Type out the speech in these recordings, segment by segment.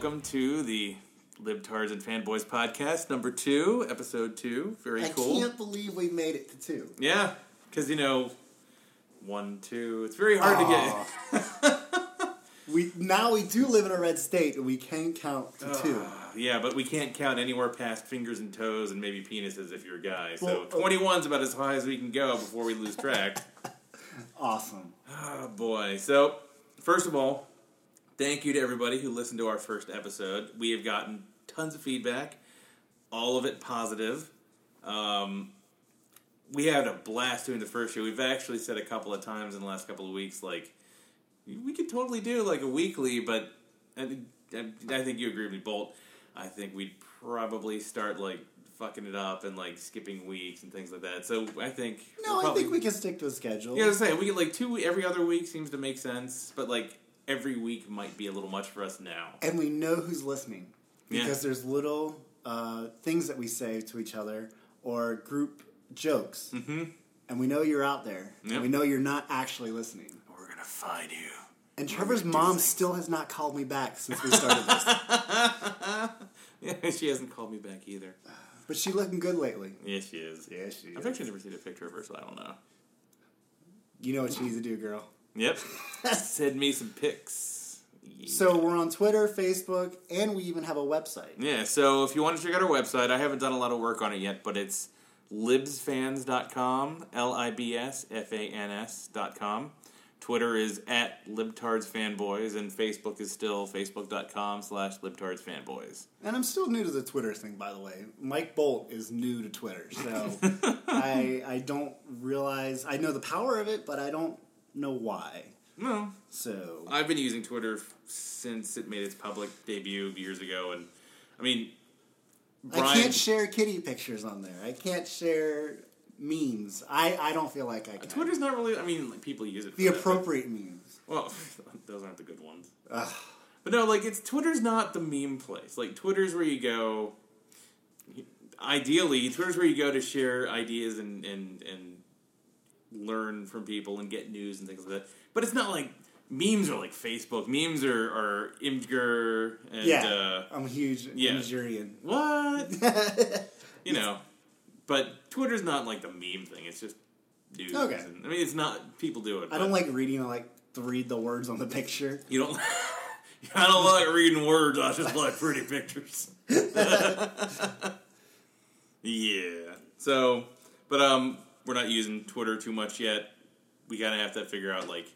Hello, hello, and welcome to the Libtards and Fanboys podcast, number two, episode two. Very I cool. I can't believe we made it to two. Yeah, because you know, one, two. It's very hard to get. We now we do live in a red state and we can count to two. yeah, but we can't count anywhere past fingers and toes and maybe penises if you're a guy. So Well, uh, 21's about as high as we can go before we lose track. Awesome. Oh boy. So, first of all, thank you to everybody who listened to our first episode. We have gotten tons of feedback, all of it positive. Um, we had a blast doing the first show. We've actually said a couple of times in the last couple of weeks, like, we could totally do like a weekly, but I, I, I think you agree with me, Bolt. I think we'd probably start like fucking it up and like skipping weeks and things like that. So I think No, we'll I think we can stick to a schedule. yeah, I was saying we get like two every other week seems to make sense, but like every week might be a little much for us now. And we know who's listening Yeah. because there's little uh, things that we say to each other or group jokes, Mm-hmm. and we know you're out there. Yep. And we know you're not actually listening. We're gonna find you. And Trevor's mom still has not called me back since we started this, yeah, she hasn't called me back either. but she looking good lately. Yeah, she is. Yeah, she. Is. I've actually never seen a picture of her, so I don't know. You know what she needs to do, girl. Yep. Send me some pics. Yeah. So we're on Twitter, Facebook, and we even have a website. Yeah, so if you want to check out our website, I haven't done a lot of work on it yet, but it's libsfans.com, L I B S F A N S.com. Twitter is at libtardsfanboys, and Facebook is still facebook.com slash libtardsfanboys. And I'm still new to the Twitter thing, by the way. Mike Bolt is new to Twitter, so I I don't realize I know the power of it, but I don't know why. No, So I've been using Twitter f- since it made its public debut years ago, and I mean, I can't share kitty pictures on there. I can't share memes. I, I don't feel like I can. Twitter's not really. I mean, like, people use it. For the that, but- appropriate memes. Well, those aren't the good ones. Ugh. But no, like it's Twitter's not the meme place. Like Twitter's where you go. Ideally, Twitter's where you go to share ideas and and and learn from people and get news and things like that. But it's not like memes are like Facebook. Memes are are Imgur and Yeah, uh, I'm a huge yeah. Nigerian. what you know. But Twitter's not like the meme thing. It's just news. Okay. And, I mean, it's not people do it. I don't like reading. I like to read the words on the picture. You don't. I don't like reading words. I just like pretty pictures. yeah. So, but um, we're not using Twitter too much yet. We gotta have to figure out like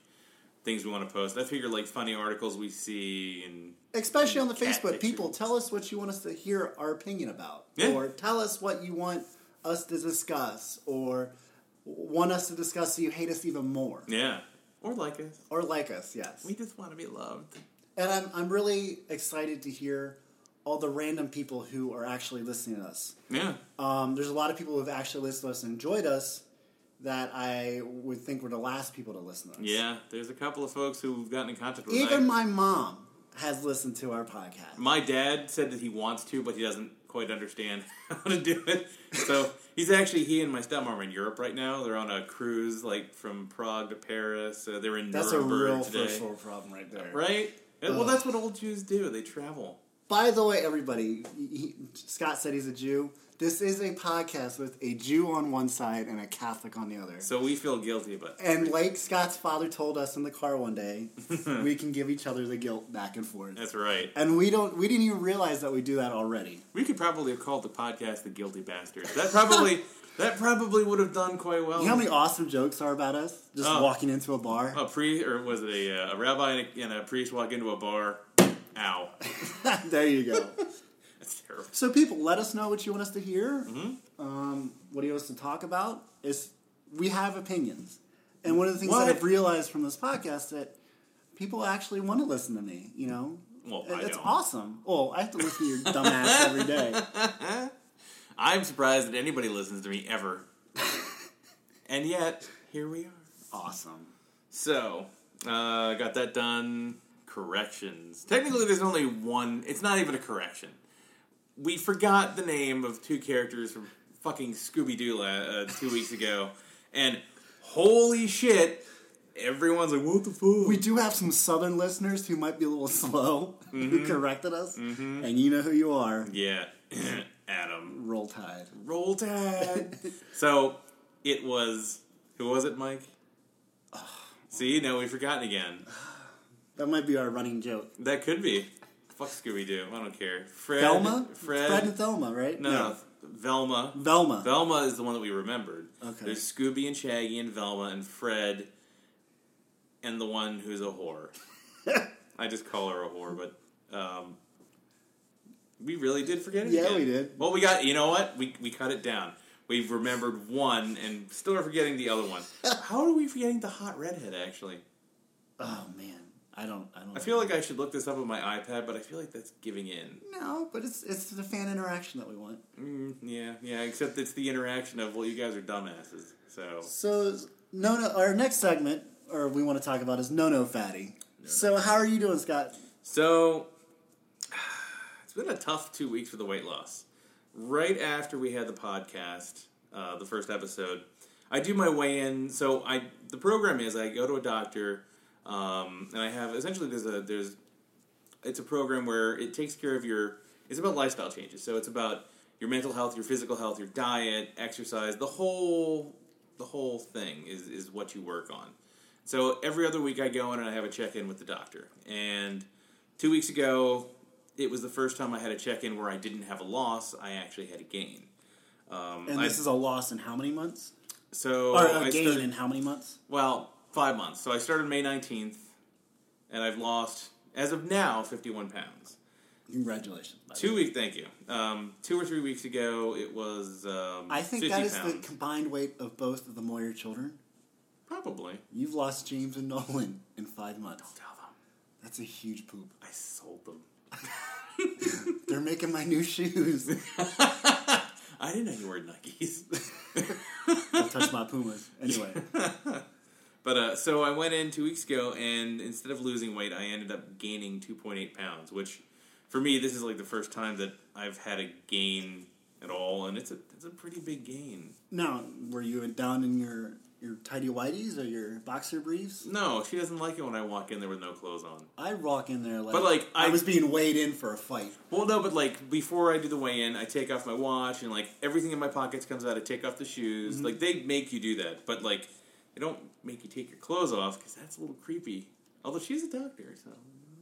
things we want to post. I figure like funny articles we see and Especially on the Facebook, people tell us what you want us to hear our opinion about, Yeah. or tell us what you want us to discuss, or want us to discuss so you hate us even more, yeah, or like us. or like us. Yes, We just want to be loved. and I'm I'm really excited to hear all the random people who are actually listening to us. Yeah. Um, there's a lot of people who have actually listened to us and enjoyed us that I would think were the last people to listen to us. Yeah. There's a couple of folks who've gotten in contact with us. Even my mom has listened to our podcast. My dad said that he wants to, but he doesn't quite understand how to do it. So he's actually he and my stepmom are in Europe right now. They're on a cruise, like from Prague to Paris. Uh, they're in That's a real today, first world problem right there. right? And, well, that's what old Jews do. They travel. By the way, everybody, he, Scott said he's a Jew. This is a podcast with a Jew on one side and a Catholic on the other. So we feel guilty, but And like Scott's father told us in the car one day, we can give each other the guilt back and forth. that's right. And we don't. We didn't even realize that we do that already. We could probably have called the podcast "The Guilty Bastards." That probably that probably would have done quite well. You know how many awesome jokes are about us just Oh. walking into a bar? a priest or was it a, uh, a rabbi and a, and a priest walk into a bar? Ow, there you go. that's terrible. So, people, let us know what you want us to hear. Mm-hmm. Um, what do you want us to talk about? Is we have opinions, and one of the things What? that I've realized from this podcast that people actually want to listen to me. You know, Well, it's awesome. Oh, I have to listen to your dumb ass every day. I'm surprised that anybody listens to me ever. and yet, here we are. Awesome. So, uh, got that done. Corrections. Technically, there's only one. It's not even a correction. We forgot the name of two characters from fucking Scooby Doo uh, uh, two weeks ago, and holy shit, everyone's like, "What the fuck?" We do have some southern listeners who might be a little slow who mm-hmm. corrected us, mm-hmm. and you know who you are. yeah, Adam. Roll Tide. Roll Tide. so it was. Who was it, Mike? See, no, we've forgotten again. That might be our running joke. That could be. Fuck Scooby Doo. I don't care. Fred. Velma? Fred. Fred and Thelma, right? no, no, Velma. Velma. Velma is the one that we remembered. Okay. There's Scooby and Shaggy and Velma and Fred, and the one who's a whore. I just call her a whore, but um, we really did forget it. Yeah, again. we did. Well, we got. You know what? We we cut it down. We've remembered one and still are forgetting the other one. How are we forgetting the hot redhead? Actually, oh man, I don't. I don't. I feel like I should look this up on my iPad, but I feel like that's giving in. no, but it's it's the fan interaction that we want. Mm, yeah, yeah. Except it's the interaction of well, you guys are dumbasses. So So no, no. Our next segment, or we want to talk about, is no, no, fatty. So how are you doing, Scott? So it's been a tough two weeks for the weight loss. Right after we had the podcast, uh, the first episode, I do my weigh in. So I the program is I go to a doctor, um, and I have essentially there's a there's it's a program where it takes care of your it's about lifestyle changes. So it's about your mental health, your physical health, your diet, exercise, the whole the whole thing is is what you work on. So every other week I go in and I have a check in with the doctor. And two weeks ago, it was the first time I had a check in where I didn't have a loss. I actually had a gain. Um, And I- this is a loss in how many months? so Or I a gain started- in how many months? well, five months. So I started May nineteenth, and I've lost as of now fifty one pounds. Congratulations. Two weeks, thank you. Um, two or three weeks ago, it was. Um, I think 50 that is pounds. the combined weight of both of the Moyer children. probably. You've lost James and Nolan in five months. Don't Tell them That's a huge poop. I sold them. They're making my new shoes. I didn't know you wore Nikes. Don't touch my Pumas. Anyway, But uh, so I went in two weeks ago, and instead of losing weight, I ended up gaining 2.8 pounds. Which, for me, this is like the first time that I've had a gain at all, and it's a it's a pretty big gain. now were you down in your your tidy whities or your boxer briefs? No, she doesn't like it when I walk in there with no clothes on. I walk in there like, But, like, I, I- was being weighed in for a fight. Well, no, but like before I do the weigh in, I take off my watch and like everything in my pockets comes out. I take off the shoes. Like they make you do that, but like they don't make you take your clothes off because that's a little creepy. Although she's a doctor, so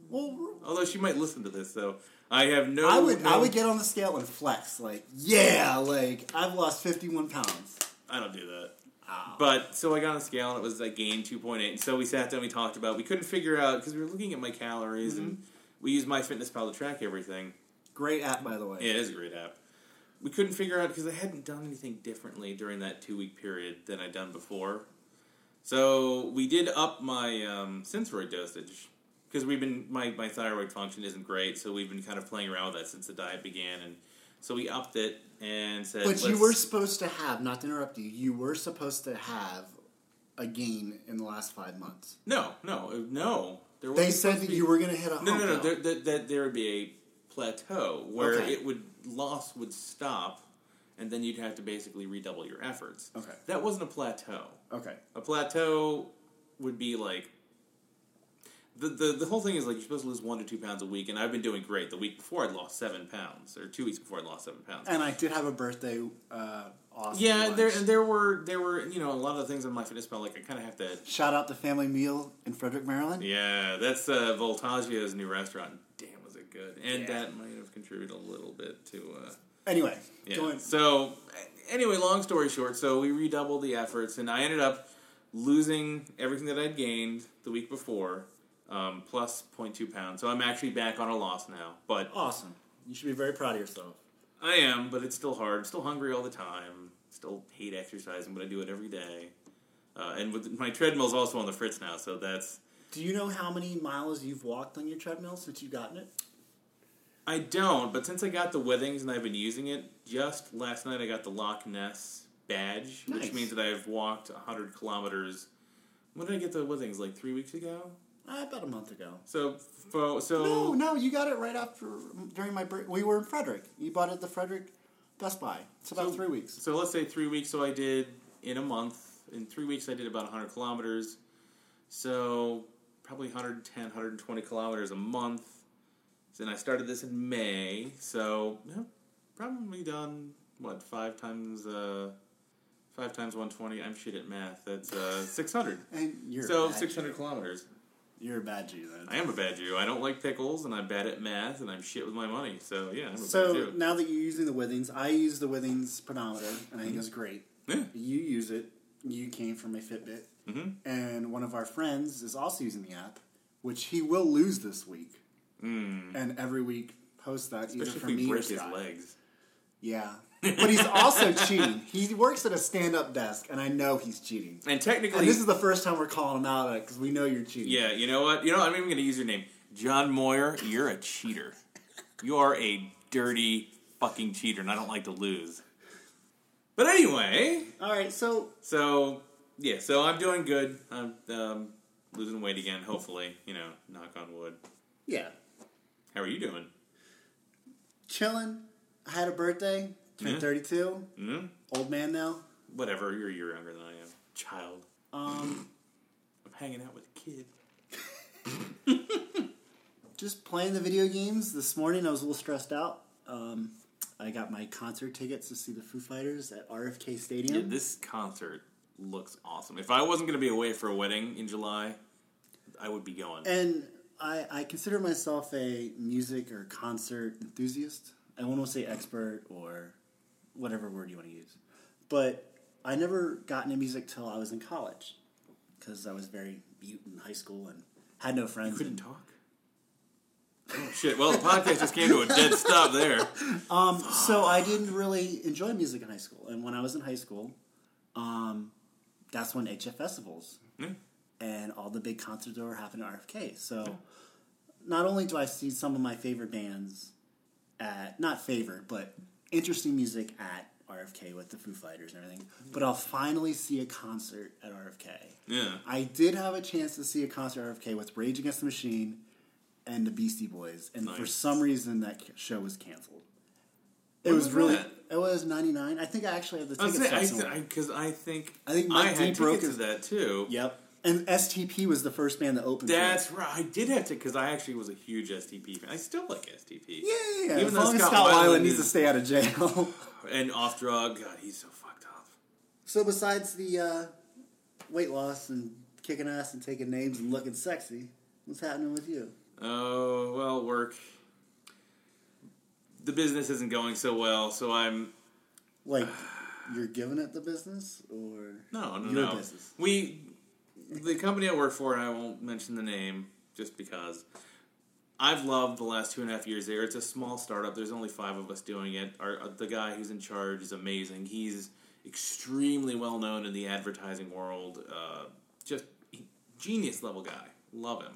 Well, although she might listen to this, so I have no. I would I would get on the scale and flex like, yeah, like I've lost fifty one pounds. I don't do that. But so I got on the scale and it was I gained two point eight. And so we sat down, we talked about. We couldn't figure out because we were looking at my calories and mm-hmm. we use MyFitnessPal to track everything. Great app, by the way. Yeah, it is a great app. We couldn't figure out because I hadn't done anything differently during that two week period than I'd done before. So we did up my um, Synthroid dosage because we've been my, my thyroid function isn't great, so we've been kind of playing around with that since the diet began, and so we upped it and said. But you "Let's- were supposed to have, not to interrupt you, you were supposed to have a gain in the last five months. no, no, uh, no. There They said that be- you were going to hit a No, no, no. There, that, that there would be a plateau where Okay. it would loss would stop, and then you'd have to basically redouble your efforts. Okay. That wasn't a plateau. Okay. A plateau would be like the, the the whole thing is like you're supposed to lose one to two pounds a week, and I've been doing great. The week before, I'd lost seven pounds, or two weeks before, I lost seven pounds. And I did have a birthday uh, awesome yeah, lunch. there there were there were you know a lot of the things on my fitness pal like I kind of have to. Shout out the Family Meal in Frederick, Maryland. Yeah, that's uh, Voltaggio's new restaurant. Damn, was it good? And Yeah. that might have contributed a little bit to. Uh, Anyway, Yeah. So, anyway, long story short, so we redoubled the efforts, and I ended up losing everything that I'd gained the week before, um, plus 0.2 pounds. So I'm actually back on a loss now, but awesome. You should be very proud of yourself. I am, but it's still hard. Still hungry all the time. Still hate exercising, but I do it every day. Uh, and with my treadmill's also on the fritz now, so that's. Do you know how many miles you've walked on your treadmill since you've gotten it? I don't, but since I got the Withings and I've been using it, just last night I got the Loch Ness badge, Nice. which means that I've walked 100 kilometers. When did I get the Withings? Like three weeks ago? Uh, about a month ago. So, so No, no, you got it right after during my break. We were in Frederick. You bought it at the Frederick Best Buy. It's about So- three weeks. So let's say three weeks. So I did in a month. In three weeks, I did about 100 kilometers. So probably 110, 120 kilometers a month. And I started this in May, so yeah, probably done what five times uh, five times 120. I'm shit at math. That's uh, 600. And you're so 600 kilometers. You're a bad Jew then. I am a bad Jew. I don't like pickles, and I'm bad at math, and I'm shit with my money. So yeah, I'm a bad So Jew. now that you're using the Withings, I use the Withings pedometer, and I think it's great. Yeah. You use it. You came from a Fitbit, Mhm. and one of our friends is also using the app, which he will lose this week, Mm. and every week post that either Especially for if we me or Scott. legs. Yeah, but he's also cheating. He works at a stand-up desk, and I know he's cheating. And technically, And this is the first time we're calling him out because we know you're cheating. Yeah, you know what? You know, I'm even going to use your name. John Moyer, you're a cheater. You are a dirty fucking cheater, and I don't like to lose. But anyway, All right, so so, yeah, so I'm doing good. I'm um, losing weight again, hopefully. You know, knock on wood. yeah, How are you doing? chilling. I had a birthday. Turned Yeah. 32. hmm Old man now. Whatever, you're a year younger than I am. Child. Um, I'm hanging out with a kid. just playing the video games. This morning I was a little stressed out. Um, I got my concert tickets to see the Foo Fighters at RFK Stadium. Yeah, this concert looks awesome. If I wasn't going to be away for a wedding in July, I would be going. and I, I consider myself a music or concert enthusiast. I won't say expert or whatever word you want to use. But I never got into music till I was in college because I was very mute in high school and had no friends. couldn't and- talk. Oh shit! Well, the podcast just came to a dead stop there. Um, so I didn't really enjoy music in high school, and when I was in high school, um, that's when HF festivals Yeah. and all the big concerts were happening at RFK. So not only do I see some of my favorite bands at not favorite, but interesting music at RFK with the Foo Fighters and everything, but I'll finally see a concert at RFK. Yeah. I did have a chance to see a concert at RFK with Rage Against the Machine and the Beastie Boys, and for some reason that show was canceled. It When was, was really. It was ninety nine. I think I actually have the I tickets. somewhere. I because I, think I think I Mike had D broke his- to that too. Yep. And STP was the first band that opened. for it. That's right. I did have to because I actually was a huge STP fan. I still like STP. Yeah, yeah, yeah. Even as though long Scott Scott Weiland Weiland needs to stay out of jail. And off drug. God, he's so fucked up. so besides the uh, weight loss and kicking ass and taking names and looking sexy, what's happening with you? Oh well, work. The business isn't going so well, so I'm Like, you're giving it the business, or no, no, no. business. We, the company I work for, and I won't mention the name just because. I've loved the last two and a half years there. It's a small startup. There's only five of us doing it. Our, uh, the guy who's in charge is amazing. He's extremely well known in the advertising world. Uh, just genius level guy. Love him.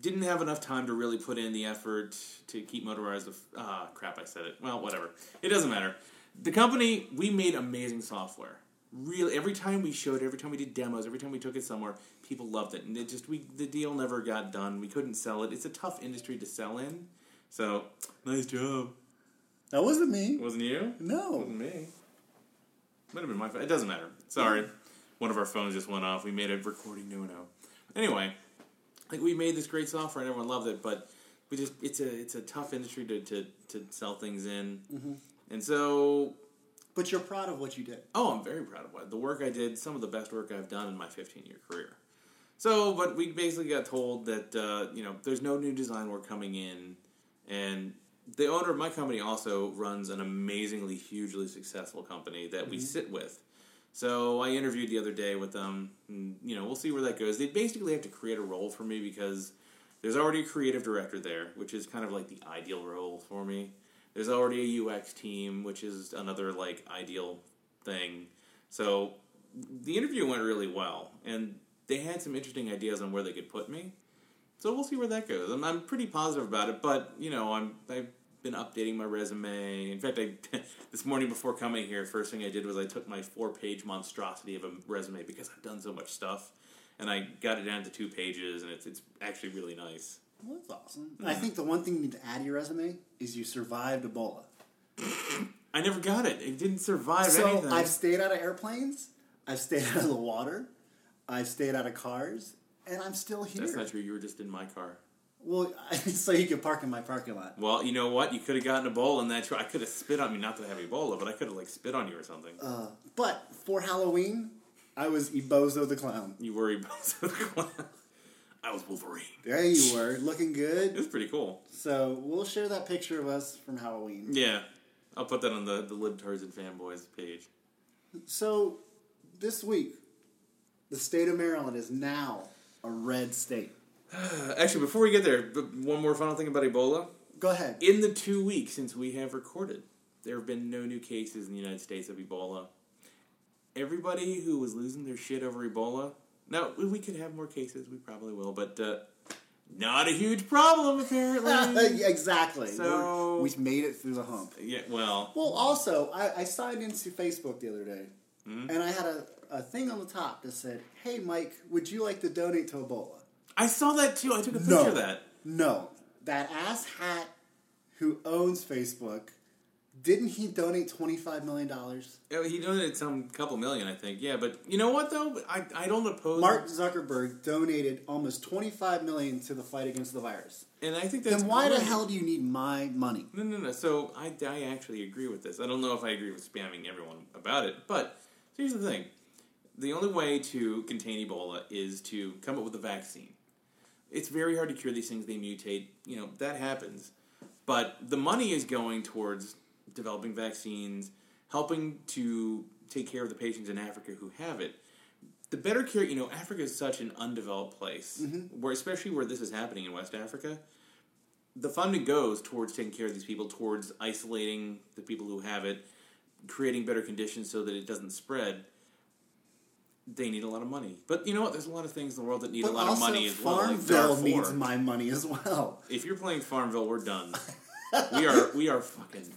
Didn't have enough time to really put in the effort to keep Motorized. f- Ah, crap! I said it. Well, whatever. It doesn't matter. The company we made amazing software. Really, every time we showed, it, every time we did demos, every time we took it somewhere, people loved it, and it just we the deal never got done. We couldn't sell it. It's a tough industry to sell in. So, nice job. that wasn't me. Wasn't you? No. Wasn't me. Might have been my phone. It doesn't matter. Sorry. One of our phones just went off. We made a recording no no. Anyway, like we made this great software and everyone loved it, but we just it's a it's a tough industry to to, to sell things in. Mm-hmm. And so But you're proud of what you did. Oh, I'm very proud of what the work I did. Some of the best work I've done in my 15 year career. So, but we basically got told that uh, you know there's no new design work coming in, and the owner of my company also runs an amazingly hugely successful company that we sit with. So I interviewed the other day with them. And, you know, we'll see where that goes. They basically have to create a role for me because there's already a creative director there, which is kind of like the ideal role for me. There's already a UX team, which is another like ideal thing. So the interview went really well, and they had some interesting ideas on where they could put me. So we'll see where that goes. I'm, I'm pretty positive about it, but you know, I'm I've been updating my resume. In fact, I this morning before coming here, first thing I did was I took my four page monstrosity of a resume because I've done so much stuff, and I got it down to two pages, and it's it's actually really nice. Well, that's awesome. I think the one thing you need to add to your resume is you survived Ebola. I never got it. It didn't survive So anything. I've stayed out of airplanes. I've stayed out of the water. I've stayed out of cars, and I'm still here. That's not true. You were just in my car. Well, so you could park in my parking lot. Well, you know what? You could have gotten Ebola in that truck. I could have spit on you. Not that I have Ebola, but I could have like spit on you or something. Uh, but for Halloween, I was Ebozo the clown. you were Ebola. I was Wolverine. There you were, looking good. It was pretty cool. So we'll share that picture of us from Halloween. Yeah, I'll put that on the the Libtards and Fanboys page. So this week, the state of Maryland is now a red state. Actually, before we get there, one more final thing about Ebola. Go ahead. In the two weeks since we have recorded, there have been no new cases in the United States of Ebola. Everybody who was losing their shit over Ebola, now we could have more cases, we probably will, but uh, not a huge problem apparently. exactly. So- We're- We've made it through the hump. yeah, well, Well, also, I, I signed into Facebook the other day, Hmm? and I had a, a thing on the top that said, "Hey, Mike, would you like to donate to Ebola?" I saw that too. I took a picture No. of that. No, that ass hat who owns Facebook didn't he donate twenty five million dollars? Yeah, He donated some couple million, I think. Yeah, but you know what though? I, I don't oppose Mark Zuckerberg donated almost twenty five million to the fight against the virus. and I think that's Then why the hell do you need my money? No, no, no. So I, I actually agree with this. I don't know if I agree with spamming everyone about it, but here's the thing: the only way to contain Ebola is to come up with a vaccine. It's very hard to cure these things; they mutate. You know that happens, but the money is going towards developing vaccines, helping to take care of the patients in Africa who have it. The better care, you know, Africa is such an undeveloped place, mm-hmm. where especially where this is happening in West Africa the funding goes towards taking care of these people, towards isolating the people who have it, creating better conditions so that it doesn't spread. They need a lot of money, but you know what? There's a lot of things in the world that need But a lot of money as well. Farmville needs my money as well. If you're playing Farmville, we're done. we are we are fucking.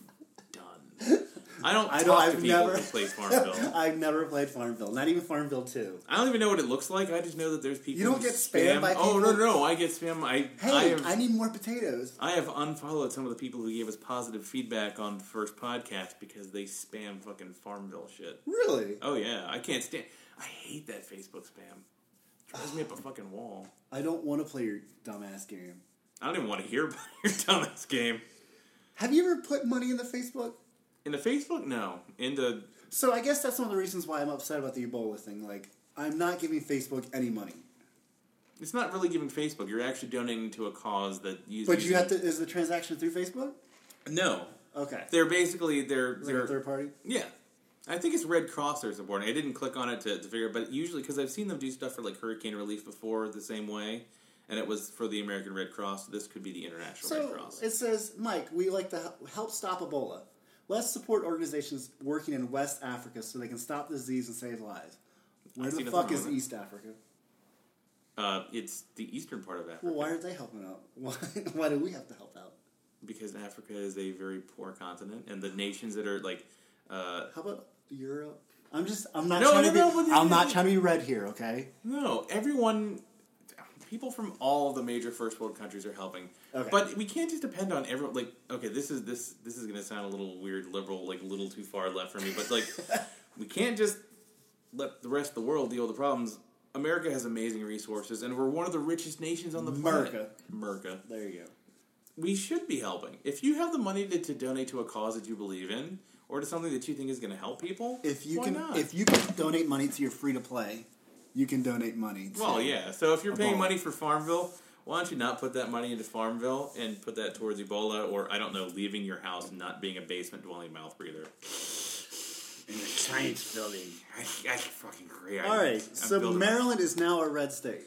I don't I don't. I've people never played Farmville. I've never played Farmville. Not even Farmville Two. I don't even know what it looks like. I just know that there's people. You don't get spammed spam. by Oh no, no, no! I get spam. I I Hey, have I need more potatoes. I have unfollowed some of the people who gave us positive feedback on the first podcast because they spam fucking Farmville shit. Really? Oh yeah, I can't stand. I hate that Facebook spam. Drives me up a fucking wall. I don't want to play your dumbass game. I don't even want to hear about your dumbass game. Have you ever put money in the Facebook? In the Facebook, no. In the So I guess that's one of the reasons why I'm upset about the Ebola thing. Like, I'm not giving Facebook any money. it's not really giving Facebook. You're actually donating to a cause that uses. But you have to. Is the transaction through Facebook? No, Okay. they're basically they're Is they're third party? Yeah. I think it's Red Cross they're supporting. I didn't click on it to, to figure it, but usually, because I've seen them do stuff for like hurricane relief before the same way, and it was for the American Red Cross. This could be the International So Red Cross. it says, Mike, we like to help stop Ebola. Let's support organizations working in West Africa so they can stop the disease and save lives. Where the fuck is. East Africa? Uh, it's the eastern part of Africa. Well, why aren't they helping out? Why, why do we have to help out? Because Africa is a very poor continent, and the nations that are like. Uh, How about Europe? I'm just. I'm not No, trying no, to be. no, I'm not trying to be red here. Okay. no, everyone. People from all the major first world countries are helping, Okay. but we can't just depend on everyone. Like, okay, this is this this is going to sound a little weird, liberal, like a little too far left for me. But like, we can't just let the rest of the world deal with the problems. America has amazing resources, and we're one of the richest nations on the planet. America. America. There you go. We should be helping. If you have the money to, to donate to a cause that you believe in, or to something that you think is going to help people, If you can, not? if you can donate money to your free to play, you can donate money. To Well, yeah. So if you're paying Ebola. money for Farmville, why don't you not put that money into Farmville and put that towards Ebola, or I don't know, leaving your house and not being a basement dwelling mouth breather? in a science building. I, I fucking agree. I, All right. I'm So building- Maryland is now a red state.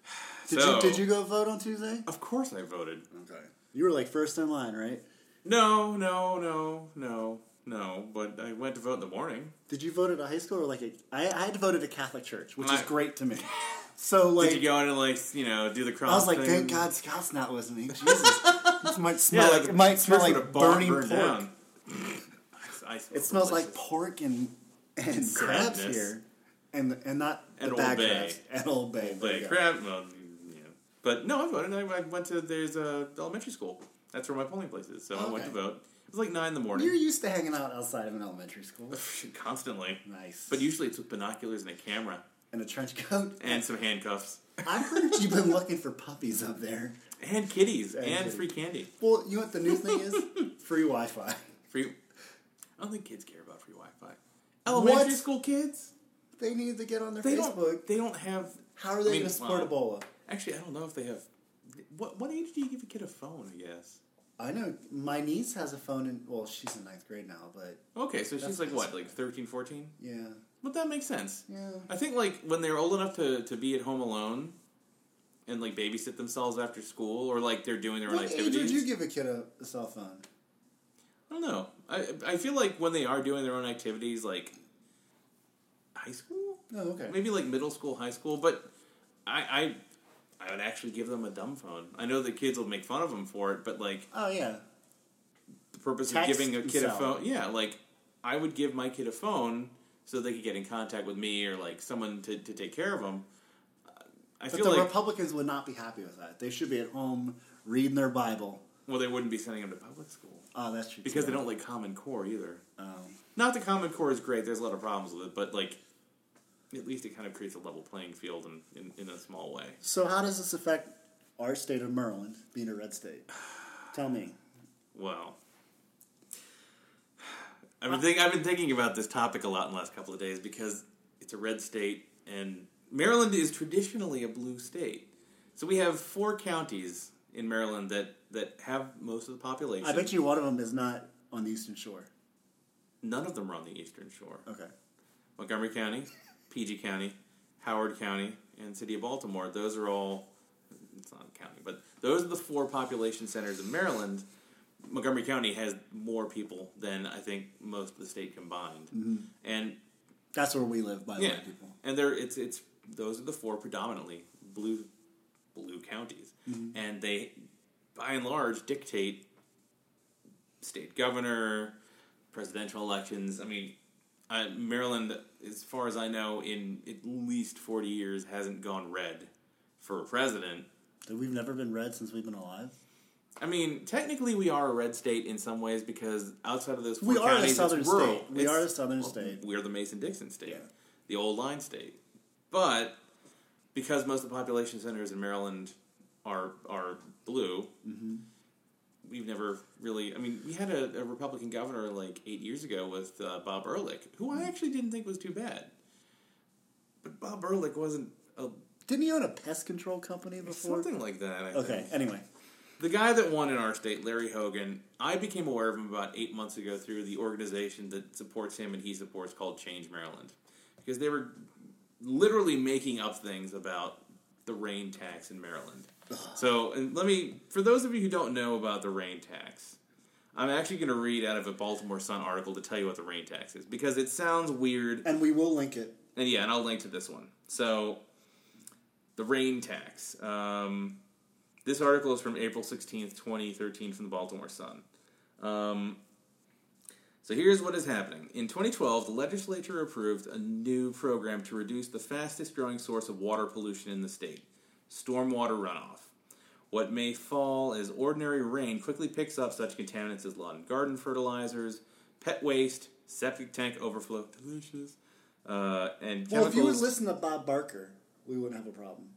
Did So- you Did you go vote on Tuesday? Of course, I voted. Okay. You were like first in line, right? No, no, no, no, no. But I went to vote in the morning. Did you vote at a high school or like a? I, I had to vote at a Catholic church, which is great to me. So like, Did you go in and like you know do the cross? I was like, thing? thank God Scott's not listening. Jesus, this might smell Yeah, like it might smell like would have burned- burning pork. down. I- I smell It smells like pork and and crabs sadness. here, and and not And the Bay. crabs and Old Bay. Old Bay crab. Well, yeah. But no, I voted. I I went to there's a elementary school. That's where my polling place is. So I went to vote. It was like nine in the morning. You're used to hanging out outside of an elementary school. Constantly. Nice. But usually it's with binoculars and a camera. and a trench coat. and some handcuffs I've heard you've been looking for puppies up there. and kitties And and, free candy. Well, you know what the new thing is? Free Wi-Fi. Free. I don't think kids care about free Wi-Fi. Elementary What? school kids. They need to get on their They Facebook. don't. They don't have. How are they I mean, going to support well, Ebola? Actually, I don't know if they have. What what age do you give a kid a phone? I guess. I know my niece has a phone, and well, she's in ninth grade now, but Okay, so she's That's like what, like 13, 14? yeah, But that makes sense. yeah. I think like when they're old enough to, to be at home alone and like babysit themselves after school or like they're doing their own What age activities. would you give a kid a, a cell phone? I don't know. I I feel like when they are doing their own activities, like high school, Oh, okay. maybe like middle school, high school. But I I I would actually give them a dumb phone. I know that kids will make fun of them for it, but like Oh yeah. the purpose Text of giving a kid a phone, yeah, like I would give my kid a phone so they could get in contact with me or like someone to, to take care of them. I But feel the like Republicans would not be happy with that. They should be at home reading their Bible. well, they wouldn't be sending them to public school Oh, that's true. because too. they don't like Common Core either. Um, Not that Common Core is great. There's a lot of problems with it, but like at least it kind of creates a level playing field in, in, in a small way. so how does this affect our state of Maryland being a red state? Tell me. Well, I've been, think, I've been thinking about this topic a lot in the last couple of days because it's a red state and Maryland is traditionally a blue state. So we have four counties in Maryland that, that have most of the population. I bet you one of them is not on the Eastern Shore. None of them are on the eastern shore. Okay. Montgomery County, PG County, Howard County, and City of Baltimore. Those are all, it's not a county, but those are the four population centers in Maryland. Montgomery County has more people than I think most of the state combined. Mm-hmm. And That's where we live, by the yeah, way, people. and there it's it's those are the four predominantly blue blue counties, mm-hmm. and they by and large dictate state governor, presidential elections. I mean, uh, Maryland, as far as I know, in at least forty years hasn't gone red for a president. That we've never been red since we've been alive. I mean, technically, we are a red state in some ways because outside of those four We are a southern state. We It's- are a southern well, state. We're the Mason Dixon state, Yeah. the old line state. But because most of the population centers in Maryland are are blue, Mm-hmm. We've never really. I mean, we had a, a Republican governor like eight years ago with uh, Bob Ehrlich, who I actually didn't think was too bad. But Bob Ehrlich wasn't a, Didn't he own a pest control company before? something like that. I Okay. think. Anyway, The guy that won in our state, Larry Hogan, I became aware of him about eight months ago through the organization that supports him and he supports called Change Maryland. Because they were literally making up things about the rain tax in Maryland. So, and let me, for those of you who don't know about the rain tax, I'm actually going to read out of a Baltimore Sun article to tell you what the rain tax is because it sounds weird and we will link it. and yeah, and I'll link to this one. So, the rain tax. Um, this article is from April 16th, 2013, from the Baltimore Sun. Um, so, here's what is happening. In 2012, the legislature approved a new program to reduce the fastest growing source of water pollution in the state stormwater runoff. What may fall as ordinary rain quickly picks up such contaminants as lawn and garden fertilizers, pet waste, septic tank overflow, delicious, uh, and Well, if you would listen to Bob Barker, we wouldn't have a problem.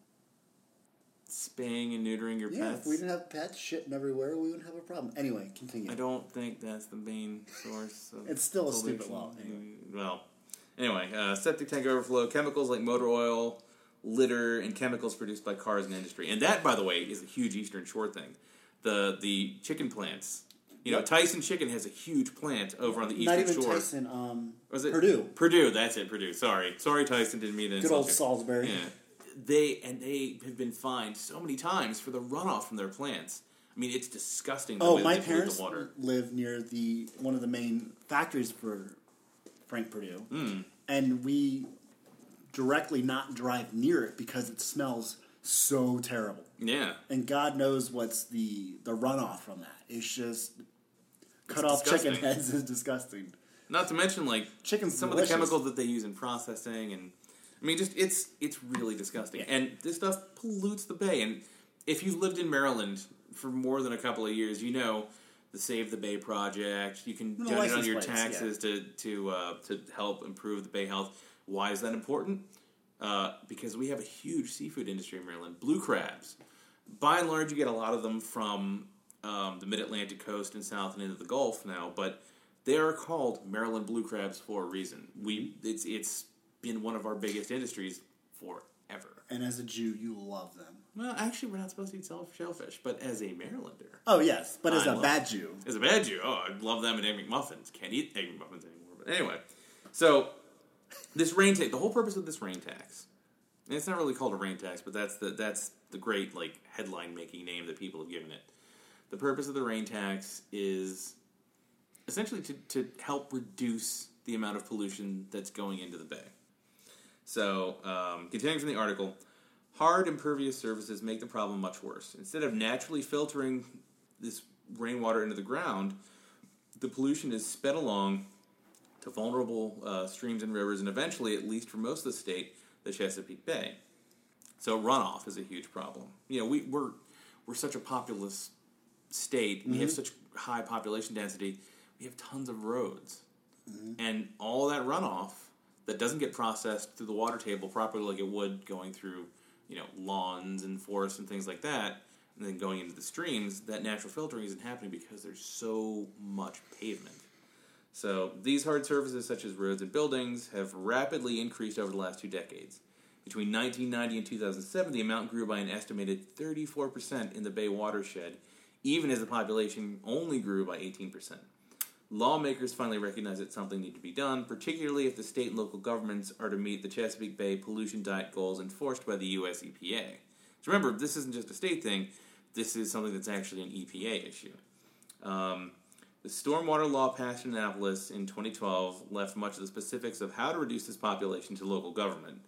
spaying and neutering your Yeah, pets. if we didn't have pets shitting everywhere, we wouldn't have a problem. Anyway, continue. I don't think that's the main source. Of It's still a stupid law, anyway. Well, anyway, uh, septic tank overflow, chemicals like motor oil, litter, and chemicals produced by cars and industry. And that, by the way, is a huge Eastern Shore thing. The the chicken plants. You know, Tyson Chicken has a huge plant over on the Not Eastern even Shore. Tyson. Um, Was it Perdue. Perdue, that's it. Perdue. Sorry, sorry, Tyson. Didn't mean to. Good insult old you. Salisbury. Yeah. They and they have been fined so many times for the runoff from their plants. I mean, it's disgusting. The Oh, way my they pollute parents the water. live near the one of the main factories for Frank Perdue, Hmm. and we directly not drive near it because it smells so terrible. Yeah, And God knows what's the the runoff from that. It's just cut It's off chicken heads is disgusting. not to mention like Chicken's some delicious. of the chemicals that they use in processing, and I mean, just it's it's really disgusting. And this stuff pollutes the bay. And if you've lived in Maryland for more than a couple of years, you know the Save the Bay project. You can donate on your plates, taxes to to uh, to help improve the bay health. Why is that important? uh, because we have a huge seafood industry in Maryland. Blue crabs, by and large, you get a lot of them from um, the Mid Atlantic coast and south and into the Gulf now, but they are called Maryland blue crabs for a reason. We it's it's been one of our biggest industries forever. And as a Jew, you love them. Well, actually, we're not supposed to eat shellfish, but as a Marylander, Oh yes, but as I a bad Jew, as a bad Jew, oh, I love them and egg McMuffins. Can't eat egg McMuffins anymore. But anyway, so this rain tax. The whole purpose of this rain tax, and it's not really called a rain tax, but that's the that's the great like headline making name that people have given it. The purpose of the rain tax is essentially to, to help reduce the amount of pollution that's going into the bay. So, um, continuing from the article, hard impervious surfaces make the problem much worse. Instead of naturally filtering this rainwater into the ground, the pollution is sped along to vulnerable uh, streams and rivers, and eventually, at least for most of the state, the Chesapeake Bay. So runoff is a huge problem. You know, we, we're we're such a populous state. We have such high population density. We have tons of roads, and all that runoff that doesn't get processed through the water table properly, like it would going through you know lawns and forests and things like that, and then going into the streams. That natural filtering isn't happening because there's so much pavement. So these hard surfaces, such as roads and buildings, have rapidly increased over the last two decades. Between 1990 and 2007, the amount grew by an estimated 34% in the Bay watershed, even as the population only grew by 18%. Lawmakers finally recognize that something needs to be done, particularly if the state and local governments are to meet the Chesapeake Bay pollution diet goals enforced by the U.S. EPA. So remember, this isn't just a state thing, this is something that's actually an EPA issue. Um, the stormwater law passed in Annapolis in 2012 left much of the specifics of how to reduce this population to local government,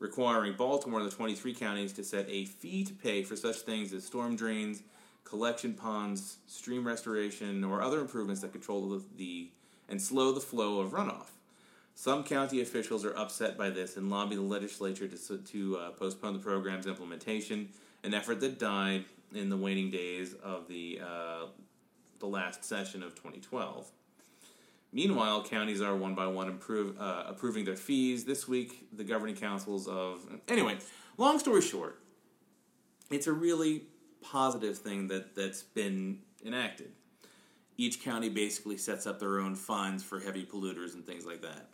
requiring Baltimore and the 23 counties to set a fee to pay for such things as storm drains, collection ponds, stream restoration, or other improvements that control the, the and slow the flow of runoff. Some county officials are upset by this and lobby the legislature to, to uh, postpone the program's implementation, an effort that died in the waning days of the uh, the last session of 2012. Meanwhile, counties are one by one improve, uh, approving their fees. This week, the governing councils of. Anyway, long story short, it's a really positive thing that, that's been enacted. Each county basically sets up their own fines for heavy polluters and things like that.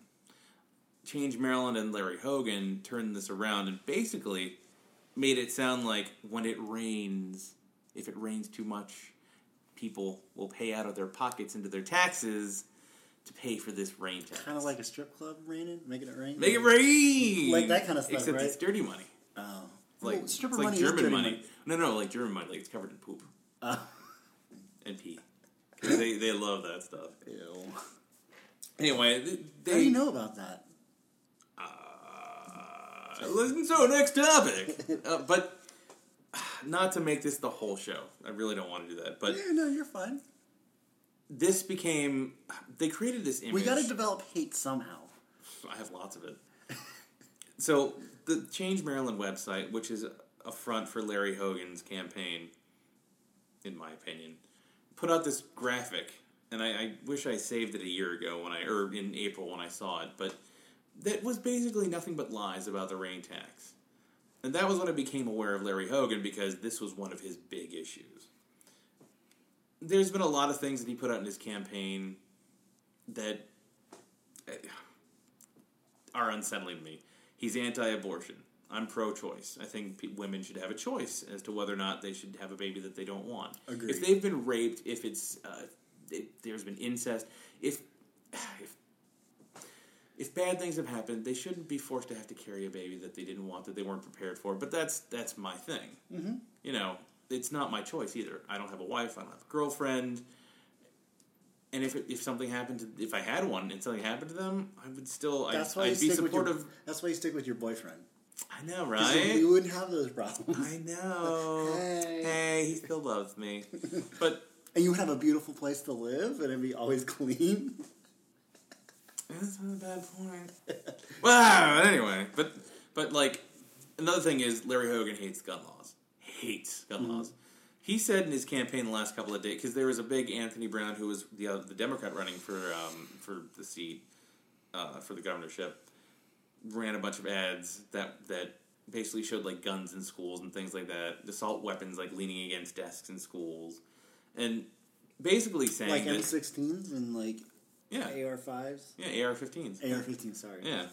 Change Maryland and Larry Hogan turned this around and basically made it sound like when it rains, if it rains too much, people will pay out of their pockets into their taxes to pay for this rain tax. kind of like a strip club raining, making it rain. Make it rain! Like that kind of stuff, Except right? it's dirty money. Oh, It's like, well, stripper it's like money German is dirty money. No, no, like German money. Like it's covered in poop Uh, and pee. 'Cause they, they love that stuff. ew. Anyway, th- they. How do you know about that? Uh, listen, so next topic. uh, but not to make this the whole show. I really don't want to do that. But Yeah, no, you're fine. this became. They created this image. We got to develop hate somehow. I have lots of it. so the Change Maryland website, which is a front for Larry Hogan's campaign, in my opinion, put out this graphic, and I, I wish I saved it a year ago when I, or in April when I saw it, but that was basically nothing but lies about the rain tax. And that was when I became aware of Larry Hogan because this was one of his big issues. There's been a lot of things that he put out in his campaign that eh, are unsettling to me. He's anti-abortion. I'm pro-choice. I think pe- women should have a choice as to whether or not they should have a baby that they don't want. Agreed. If they've been raped, if it's uh, if there's been incest, if if if bad things have happened, they shouldn't be forced to have to carry a baby that they didn't want, that they weren't prepared for. But that's that's my thing. Mm-hmm. You know, it's not my choice either. I don't have a wife. I don't have a girlfriend. And if it, if something happened to if I had one and something happened to them, I would still I'd, That's why I'd be with your. supportive. That's why you stick with your boyfriend. I know, right? You wouldn't have those problems, I know. Hey. hey, he still loves me, but and you would have a beautiful place to live, and it'd be always clean. That's not a bad point. well, anyway, but but like another thing is Larry Hogan hates gun laws. Hates gun Mm-hmm. laws. He said in his campaign the last couple of days because there was a big Anthony Brown who was the uh, the Democrat running for um, for the seat uh, for the governorship ran a bunch of ads that that basically showed like guns in schools and things like that, assault weapons like leaning against desks in schools, and basically saying Like M16s and like yeah AR5s, yeah AR-15s AR-15. Sorry. yeah.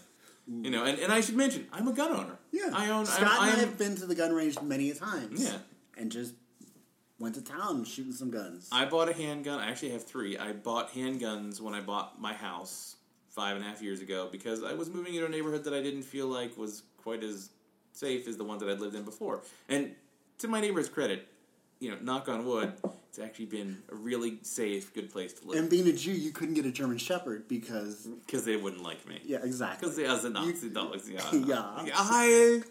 You know, and, and I should mention, I'm a gun owner. Yeah. I own. Scott I'm, and I have been to the gun range many a times. Yeah. And just went to town shooting some guns. I bought a handgun. I actually have three. I bought handguns when I bought my house five and a half years ago because I was moving into a neighborhood that I didn't feel like was quite as safe as the one that I'd lived in before. And to my neighbor's credit, you know, knock on wood, it's actually been a really safe, good place to live. and being a Jew, you couldn't get a German Shepherd because because they wouldn't like me. yeah, exactly. Because they are the Nazi dogs. Yeah. Yeah. Hi.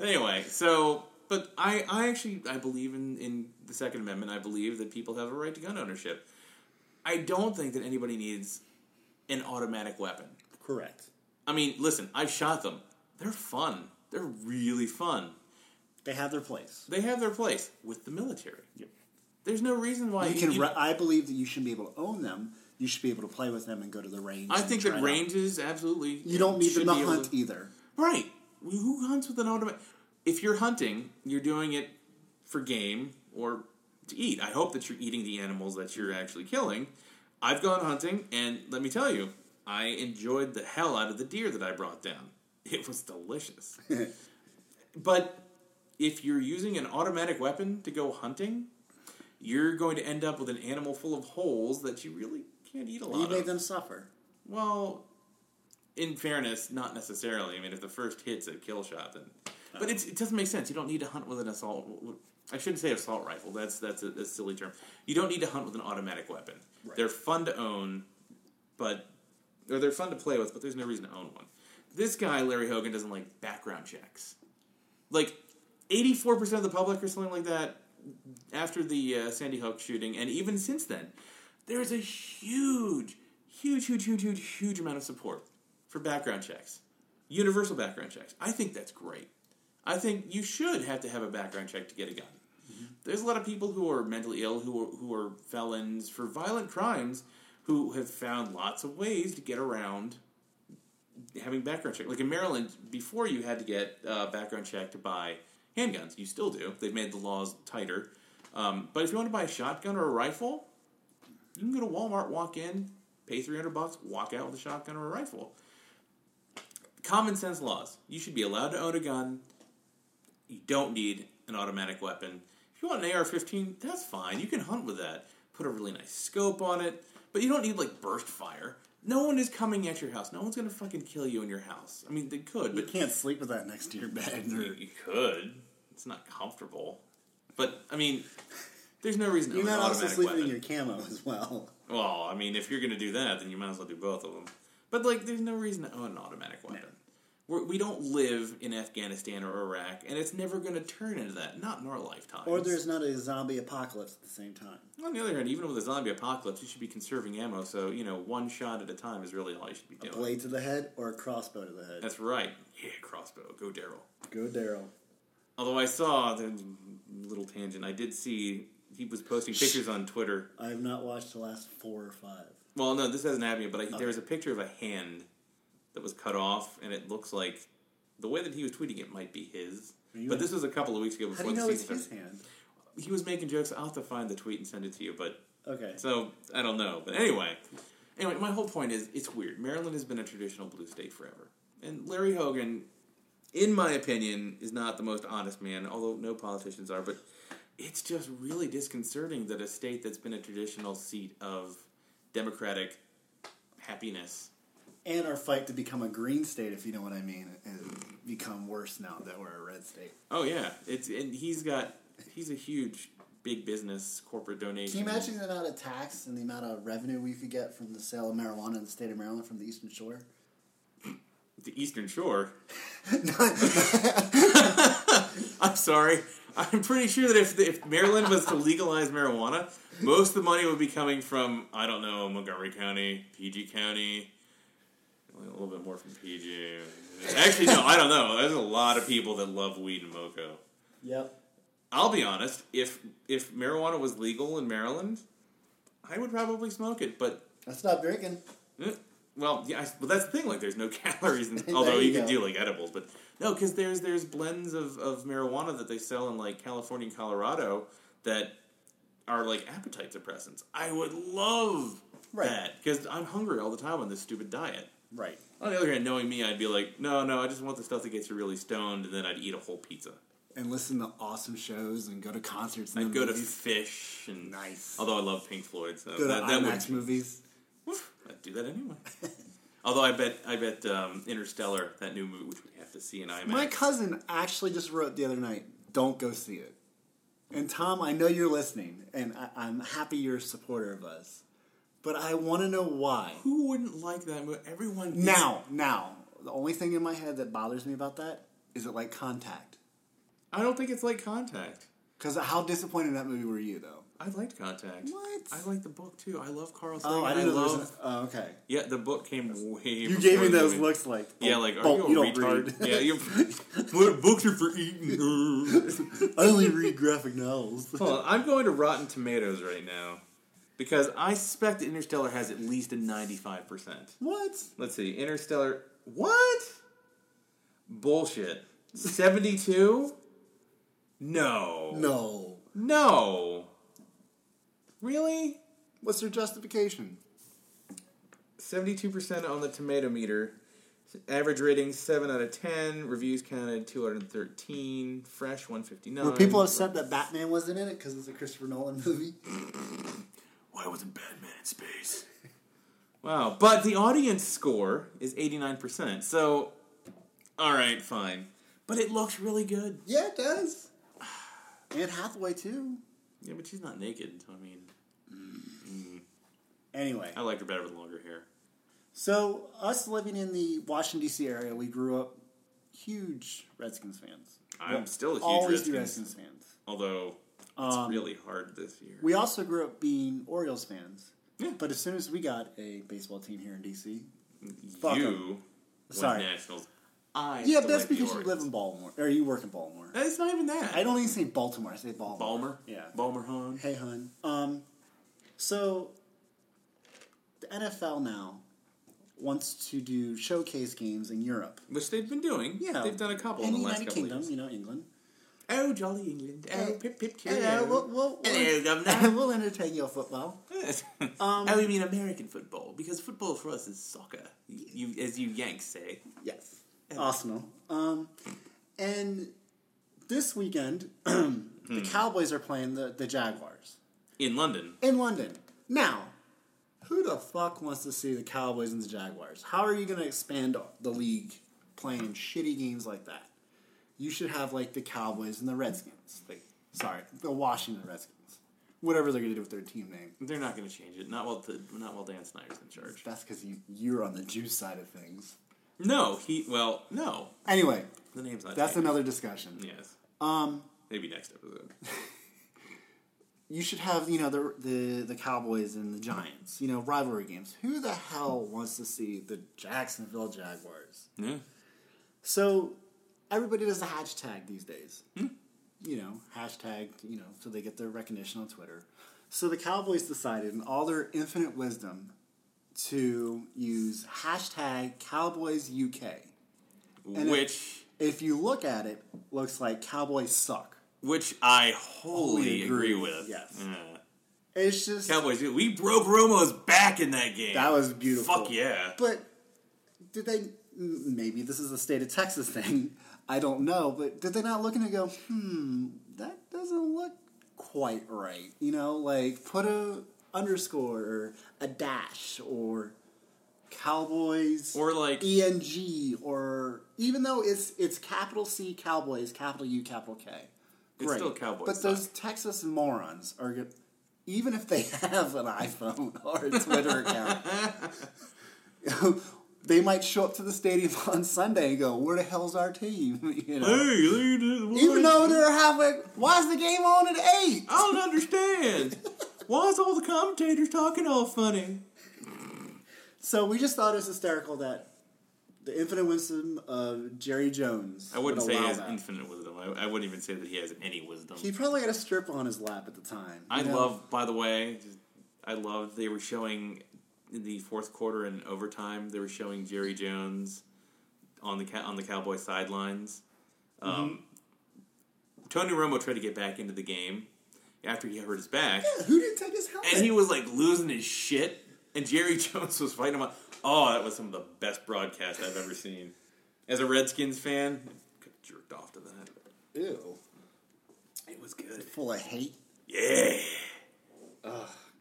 anyway, so but I, I actually I believe in, in the Second Amendment. I believe that people have a right to gun ownership. I don't think that anybody needs an automatic weapon. Correct. I mean, listen, I've shot them. They're fun. They're really fun. They have their place. They have their place with the military. Yep. There's no reason why You can. you- I believe that you shouldn't be able to own them. You should be able to play with them and go to the range. I think that it out. ranges absolutely. You don't need them to hunt either. Right. Who hunts with an automatic? If you're hunting, you're doing it for game or to eat. I hope that you're eating the animals that you're actually killing. I've gone hunting, and let me tell you, I enjoyed the hell out of the deer that I brought down. It was delicious. but if you're using an automatic weapon to go hunting, you're going to end up with an animal full of holes that you really can't eat a lot You of. made them suffer. Well, in fairness, not necessarily. I mean, if the first hit's a kill shot, then. Oh. But it's, it doesn't make sense. You don't need to hunt with an assault. I shouldn't say assault rifle. That's that's a, a silly term. You don't need to hunt with an automatic weapon. Right. They're fun to own, but or they're fun to play with. But there's no reason to own one. This guy, Larry Hogan, doesn't like background checks. Like eighty four percent of the public or something like that after the uh, Sandy Hook shooting, and even since then, there's a huge, huge, huge, huge, huge, huge amount of support for background checks, universal background checks. I think that's great. I think you should have to have a background check to get a gun. There's a lot of people who are mentally ill, who are, who are felons for violent crimes, who have found lots of ways to get around having background check. Like in Maryland, before you had to get a background check to buy handguns. You still do. They've made the laws tighter. Um, but if you want to buy a shotgun or a rifle, you can go to Walmart, walk in, pay three hundred bucks, walk out with a shotgun or a rifle. Common sense laws. You should be allowed to own a gun. You don't need an automatic weapon. If you want an AR-15, that's fine. You can hunt with that. Put a really nice scope on it, but you don't need like burst fire. No one is coming at your house. No one's gonna fucking kill you in your house. I mean, they could, but You can't sleep with that next to your bed. Or, you could. It's not comfortable. But I mean, there's no reason to you might an also automatic sleep weapon. in your camo as well. Well, I mean, if you're going to do that, then you might as well do both of them. But like, there's no reason to own an automatic weapon. We're, we don't live in Afghanistan or Iraq, and it's never going to turn into that. Not in our lifetime. Or there's not a zombie apocalypse at the same time. On the other hand, even with a zombie apocalypse, you should be conserving ammo. So you know, one shot at a time is really all you should be doing. A blade to the head or a crossbow to the head. That's right. Yeah, crossbow. Go Daryl. Go Daryl. Although I saw the little tangent, I did see he was posting pictures on Twitter. I have not watched the last four or five. Well, no, this hasn't happened yet, but I, there was a picture of a hand that was cut off, and it looks like the way that he was tweeting it might be his. But this was a couple of weeks ago before How do you the know it's his hand? He was making jokes. I'll have to find the tweet and send it to you, but Okay. so I don't know. But anyway, anyway, my whole point is it's weird. Maryland has been a traditional blue state forever, and Larry Hogan, in my opinion, is not the most honest man. Although no politicians are, but it's just really disconcerting that a state that's been a traditional seat of democratic happiness. And our fight to become a green state, if you know what I mean, has become worse now that we're a red state. Oh yeah, it's and he's got he's a huge big business corporate donation. Can you imagine the amount of tax and the amount of revenue we could get from the sale of marijuana in the state of Maryland from the Eastern Shore? The Eastern Shore? I'm sorry. I'm pretty sure that if if Maryland was to legalize marijuana, most of the money would be coming from I don't know Montgomery County, PG County, a little bit more from PG. Actually, no, I don't know. There's a lot of people that love weed in Moco. Yep. I'll be honest. If if marijuana was legal in Maryland, I would probably smoke it. But I stopped drinking. eh, Well, yeah, I, but that's the thing. Like, there's no calories, in, although you, you can do like edibles. But no, because there's there's blends of, of marijuana that they sell in like California and Colorado that are like appetite suppressants. I would love Right. that because I'm hungry all the time on this stupid diet. Right. On the other hand, knowing me, I'd be like, no, no, I just want the stuff that gets you really stoned, and then I'd eat a whole pizza. And listen to awesome shows and go to concerts. And I'd go to movies. Fish and Nice. Although I love Pink Floyd, so go to that, that would movies. I'd do that anyway. Although I bet I bet um, Interstellar, that new movie, which we have to see in IMAX. My cousin actually just wrote the other night, "Don't go see it." And Tom, I know you're listening, and I, I'm happy you're a supporter of us, but I want to know why. Who wouldn't like that movie? Everyone Now, now, the only thing in my head that bothers me about that is it like Contact. I don't think it's like Contact. Because how disappointed in that movie were you, though? I liked Contact. What? I liked the book too. I love Carl Sagan. Oh, I didn't love. An, oh, okay. Yeah, the book came way. You gave me those movie. looks like. Yeah, oh, like are Bolt, you a don't retard? read. yeah, you. what books are for eating? I only read graphic novels. Hold on, I'm going to Rotten Tomatoes right now because I suspect that Interstellar has at least a 95 percent. what? Let's see, Interstellar. What? Bullshit. 72? No. No. No. Really? What's their justification? 72% on the tomato meter. Average rating 7 out of 10. Reviews counted 213. Fresh 159. Were people upset that Batman wasn't in it because it's a Christopher Nolan movie? Why wasn't Batman in space? wow. But the audience score is 89%. So, alright, fine. But it looks really good. Yeah, it does. Anne Hathaway too. Yeah, but she's not naked. I mean, Anyway, I liked her better with longer hair. so us living in the Washington D.C. area, we grew up huge Redskins fans. I'm Well, still a huge always Redskins. Redskins fans. Although, it's Um, really hard this year. We also grew up being Orioles fans. Yeah. But as soon as we got a baseball team here in D.C., fuck 'em. you Sorry. nationals. I yeah, but that's like because you live in Baltimore, or you work in Baltimore. It's not even that. I don't even say Baltimore; I say Baltimore. Balmer. Yeah. Balmer Hahn. Hey, hun. Um, so the NFL now wants to do showcase games in Europe. Which they've been doing. Yeah, They've done a couple in in the the last United couple Kingdom, of years. you know, England. Oh, jolly England. Oh, pip pip cheerio. Hello, we'll, we'll, Hello, we'll, Governor. we'll entertain your football. oh, we mean American football because football for us is soccer. You, as you Yanks say. Yes, Arsenal. Um, and this weekend, Hmm. the Cowboys are playing the, the Jaguars In London. in London. Now, who the fuck wants to see the Cowboys and the Jaguars? How are you going to expand the league playing shitty games like that? You should have like the Cowboys and the Redskins. Like, sorry, the Washington Redskins. Whatever they're going to do with their team name. They're not going to change it. Not while the, not while Dan Snyder's in charge. That's because you, you're on the juice side of things. No, he. Well, no. Anyway, The name's not. that's another discussion. Yes. Um, Maybe next episode. you should have you know the the the Cowboys and the Giants. You know rivalry games. Who the hell wants to see the Jacksonville Jaguars? Yeah. So everybody does a hashtag these days. You know, hashtag. You know, so they get their recognition on Twitter. So the Cowboys decided, in all their infinite wisdom, to use hashtag Cowboys UK. And Which. If you look at it, looks like Cowboys suck. Which I wholly Wholly agree, agree, with. yes. Yeah. It's just Cowboys, we broke Romo's back in that game. that was beautiful. Fuck yeah. But did they? Maybe this is a state of Texas thing. I don't know. But did they not look and go, hmm, that doesn't look quite right? You know, like put a underscore or a dash or Cowboys Or like, eng or even though it's it's capital C Cowboys, capital U, capital K. It's still Cowboys But those Texas morons are good. Even if they have an iPhone or a Twitter account, they might show up to the stadium on Sunday and go, "Where the hell's our team?" You know, hey, even though they're halfway. Why is the game on at eight? I don't understand. Why is all the commentators talking all funny? So we just thought it was hysterical that the infinite wisdom of Jerry Jones. I wouldn't would say he has that. infinite wisdom. I, I wouldn't even say that he has any wisdom. He probably had a strip on his lap at the time. I know? love, by the way, I love they were showing in the fourth quarter and overtime, they were showing Jerry Jones on the on the Cowboy sidelines. Um, Tony Romo tried to get back into the game after he hurt his back, Who didn't take his helmet? and he was like losing his shit. And Jerry Jones was fighting him. Oh, that was some of the best broadcast I've ever seen. As a Redskins fan, jerked off to that. Ew. It was good. Full of hate. Yeah.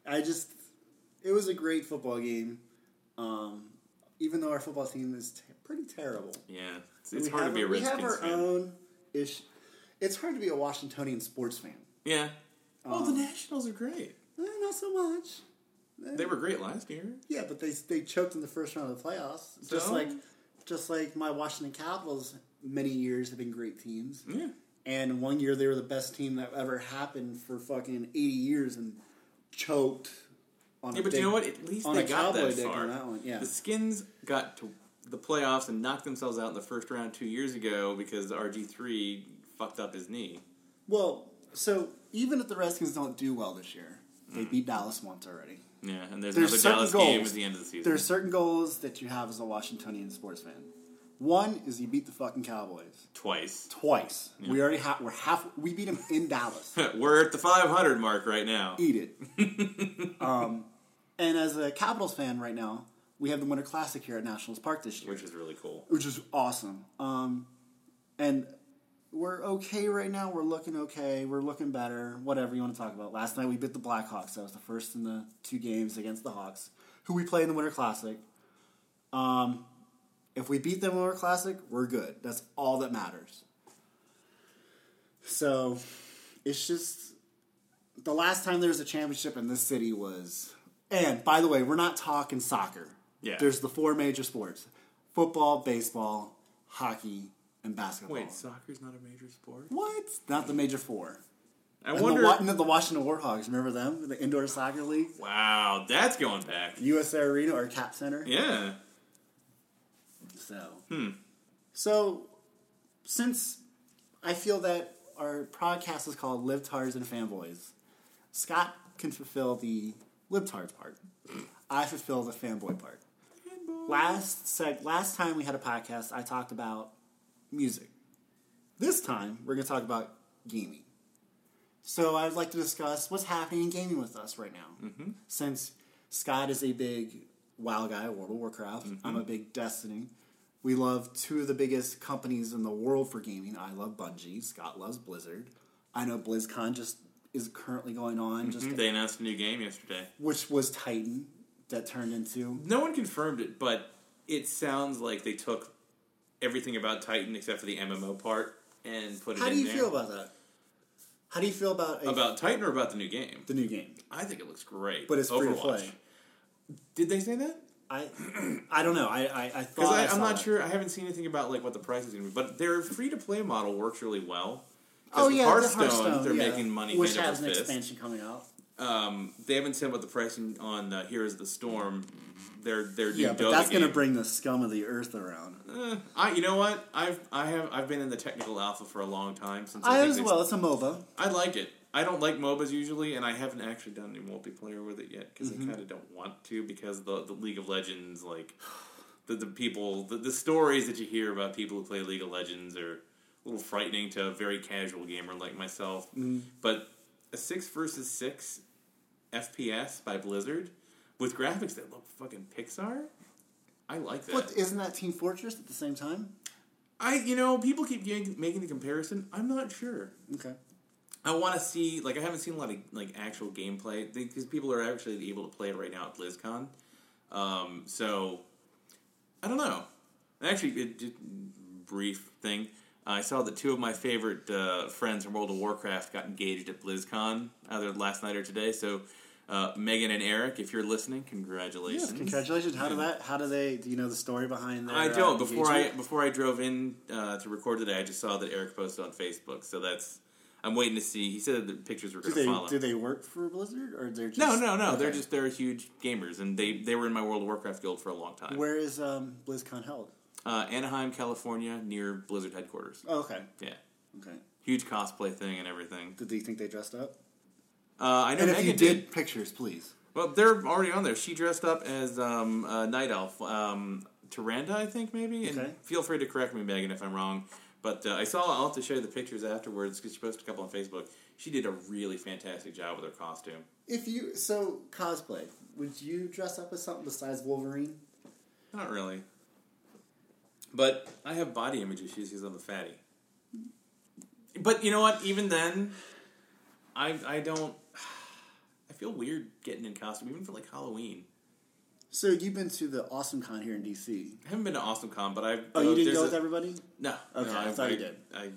I just, it was a great football game. Um, even though our football team is t- pretty terrible. Yeah. It's, it's hard to be a Redskins fan. We have our fan. own ish. It's hard to be a Washingtonian sports fan. Yeah. Oh, the Um, Nationals are great. Eh, not so much. Eh, They were great last year. Yeah, but they they choked in the first round of the playoffs. Just So? like just like my Washington Capitals many years have been great teams. Yeah. And one year they were the best team that ever happened for fucking eighty years and choked on Yeah, a but big, you know what? At least on they a got cowboy that dick far. on that one. Yeah. The Skins got to the playoffs and knocked themselves out in the first round two years ago because the RG three fucked up his knee. Well, so even if the Redskins don't do well this year, they beat Dallas once already. Yeah, and there's, There's another Dallas goals. game at the end of the season. There are certain goals that you have as a Washingtonian sports fan. One is you beat the fucking Cowboys Twice. twice. We already have. We're half. We beat them in Dallas. We're at the 500 mark right now. Eat it. um, and as a Capitals fan right now, we have the Winter Classic here at Nationals Park this year, Which is really cool. which is awesome. Um, and we're okay right now. We're looking okay. We're looking better. Whatever you want to talk about. Last night we beat the Blackhawks. That was the first in the two games against the Hawks, who we play in the Winter Classic. Um, if we beat them in the Winter Classic, we're good. That's all that matters. So it's just the last time there was a championship in this city was. And by the way, we're not talking soccer. Yeah. There's the four major sports: football, baseball, hockey, and basketball. Wait, soccer's not a major sport? what? Not the major four. I And wonder. the, the Washington Warthogs. Remember them? The indoor soccer league, wow, that's going back. USAir Arena or Cap Center. Yeah. So, Hmm. so since I feel that our podcast is called Libtards and Fanboys, Scott can fulfill the libtards part. I fulfill the fanboy part. Last seg- last time we had a podcast, I talked about music. This time, we're going to talk about gaming. So I'd like to discuss what's happening in gaming with us right now. Mm-hmm. Since Scott is a big WoW guy, World of Warcraft, I'm a big Destiny. We love two of the biggest companies in the world for gaming. I love Bungie. Scott loves Blizzard. I know BlizzCon just is currently going on, just They announced a new game yesterday. which was Titan that turned into No one confirmed it, but it sounds like they took everything about Titan except for the MMO part and put it How do you there. feel about that? How do you feel about a, About Titan or about the new game? the new game? I think it looks great. But it's free to play. Did they say that? I I don't know. I I, I thought I I'm not that. sure. I haven't seen anything about like what the price is going to be. But their free to play model works really well. Oh yeah, Hearthstone, the Hearthstone. they're yeah. making money which has an fist. expansion coming out. Um, they haven't said what the pricing on uh, Heroes of the Storm. Their new Yeah, but that's going to bring the scum of the earth around. Eh, I you know what I've I have I've been in the technical alpha for a long time since I, I as well. It's a MOBA. I like it. I don't like MOBAs usually, and I haven't actually done any multiplayer with it yet because Mm-hmm. I kind of don't want to because the the League of Legends like the the people the, the stories that you hear about people who play League of Legends are a little frightening to a very casual gamer like myself. Mm-hmm. But a six versus six FPS by Blizzard with graphics that look fucking Pixar. I like that. But isn't that Team Fortress at the same time? I you know people keep getting, making the comparison. I'm not sure. Okay. I want to see like I haven't seen a lot of like actual gameplay because people are actually able to play it right now at BlizzCon. Um, so I don't know. Actually, it, just brief thing. I saw that two of my favorite uh, friends from World of Warcraft got engaged at BlizzCon either last night or today. So uh, Megan and Eric, if you're listening, congratulations. Yes, congratulations. How do that? How do they? Do you know the story behind that? I don't. Before I before I drove in uh, to record today, I just saw that Eric posted on Facebook. So that's I'm waiting to see. He said the pictures were going to they follow. do they work for Blizzard or they're just no, no, no. They're just they're huge gamers, and they they were in my World of Warcraft guild for a long time. Where is um, BlizzCon held? Uh, Anaheim, California, near Blizzard headquarters. Oh, okay. Yeah, Okay. huge cosplay thing and everything. Did you think they dressed up? Uh, I know And if Megan you did, pictures, please. Well, they're already on there. She dressed up as um, a night elf, um, Tyrande, I think maybe. And Okay. feel free to correct me, Megan, if I'm wrong. But uh, I saw. I'll have to show you the pictures afterwards because she posted a couple on Facebook. She did a really fantastic job with her costume. If you so cosplay, would you dress up as something besides Wolverine? Not really. But I have body image issues because I'm the fatty. But you know what? Even then, I I don't. I feel weird getting in costume, even for like Halloween. So you've been to the Awesome Con here in DC. I haven't been to Awesome Con, but I've. Oh, you uh, didn't go a- with everybody? No. Okay, no, I thought you did. I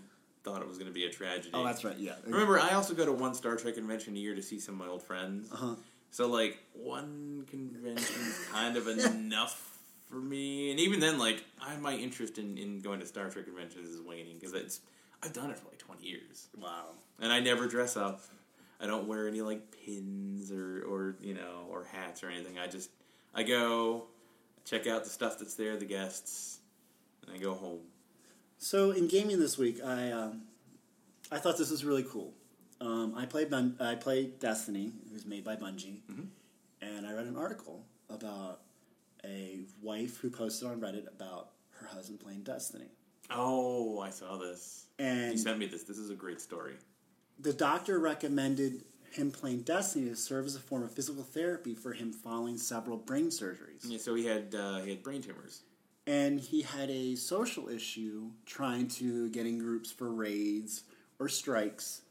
thought it was going to be a tragedy. Oh, that's right. Yeah. Remember, I also go to one Star Trek convention a year to see some of my old friends. Uh-huh. So, like, one convention's kind of enough for me. And even then, like, I, my interest in, in going to Star Trek conventions is waning because it's I've done it for like 20 years. Wow. And I never dress up. I don't wear any, like, pins or, or, you know, or hats or anything. I just, I go, check out the stuff that's there, the guests, and I go home. So in gaming this week, I um, I thought this was really cool. Um, I played Bun- I played Destiny, it was made by Bungie, and I read an article about a wife who posted on Reddit about her husband playing Destiny, Oh, I saw this. and You sent me this. This is a great story. the doctor recommended him playing Destiny to serve as a form of physical therapy for him following several brain surgeries. Yeah, so he had uh, he had brain tumors. and he had a social issue trying to get in groups for raids or strikes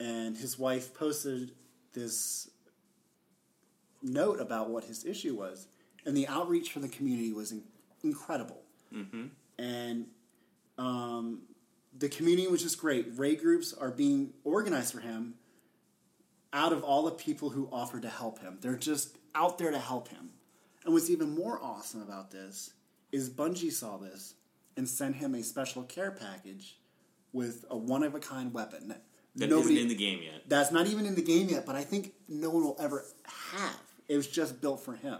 and his wife posted this note about what his issue was and the outreach from the community was in- incredible Mm-hmm. and um, the community was just great Raid groups are being organized for him out of all the people who offered to help him they're just out there to help him and what's even more awesome about this is Bungie saw this and sent him a special care package with a one of a kind weapon that That nobody not in the game yet. that's not even in the game yet, but I think no one will ever have. It was just built for him.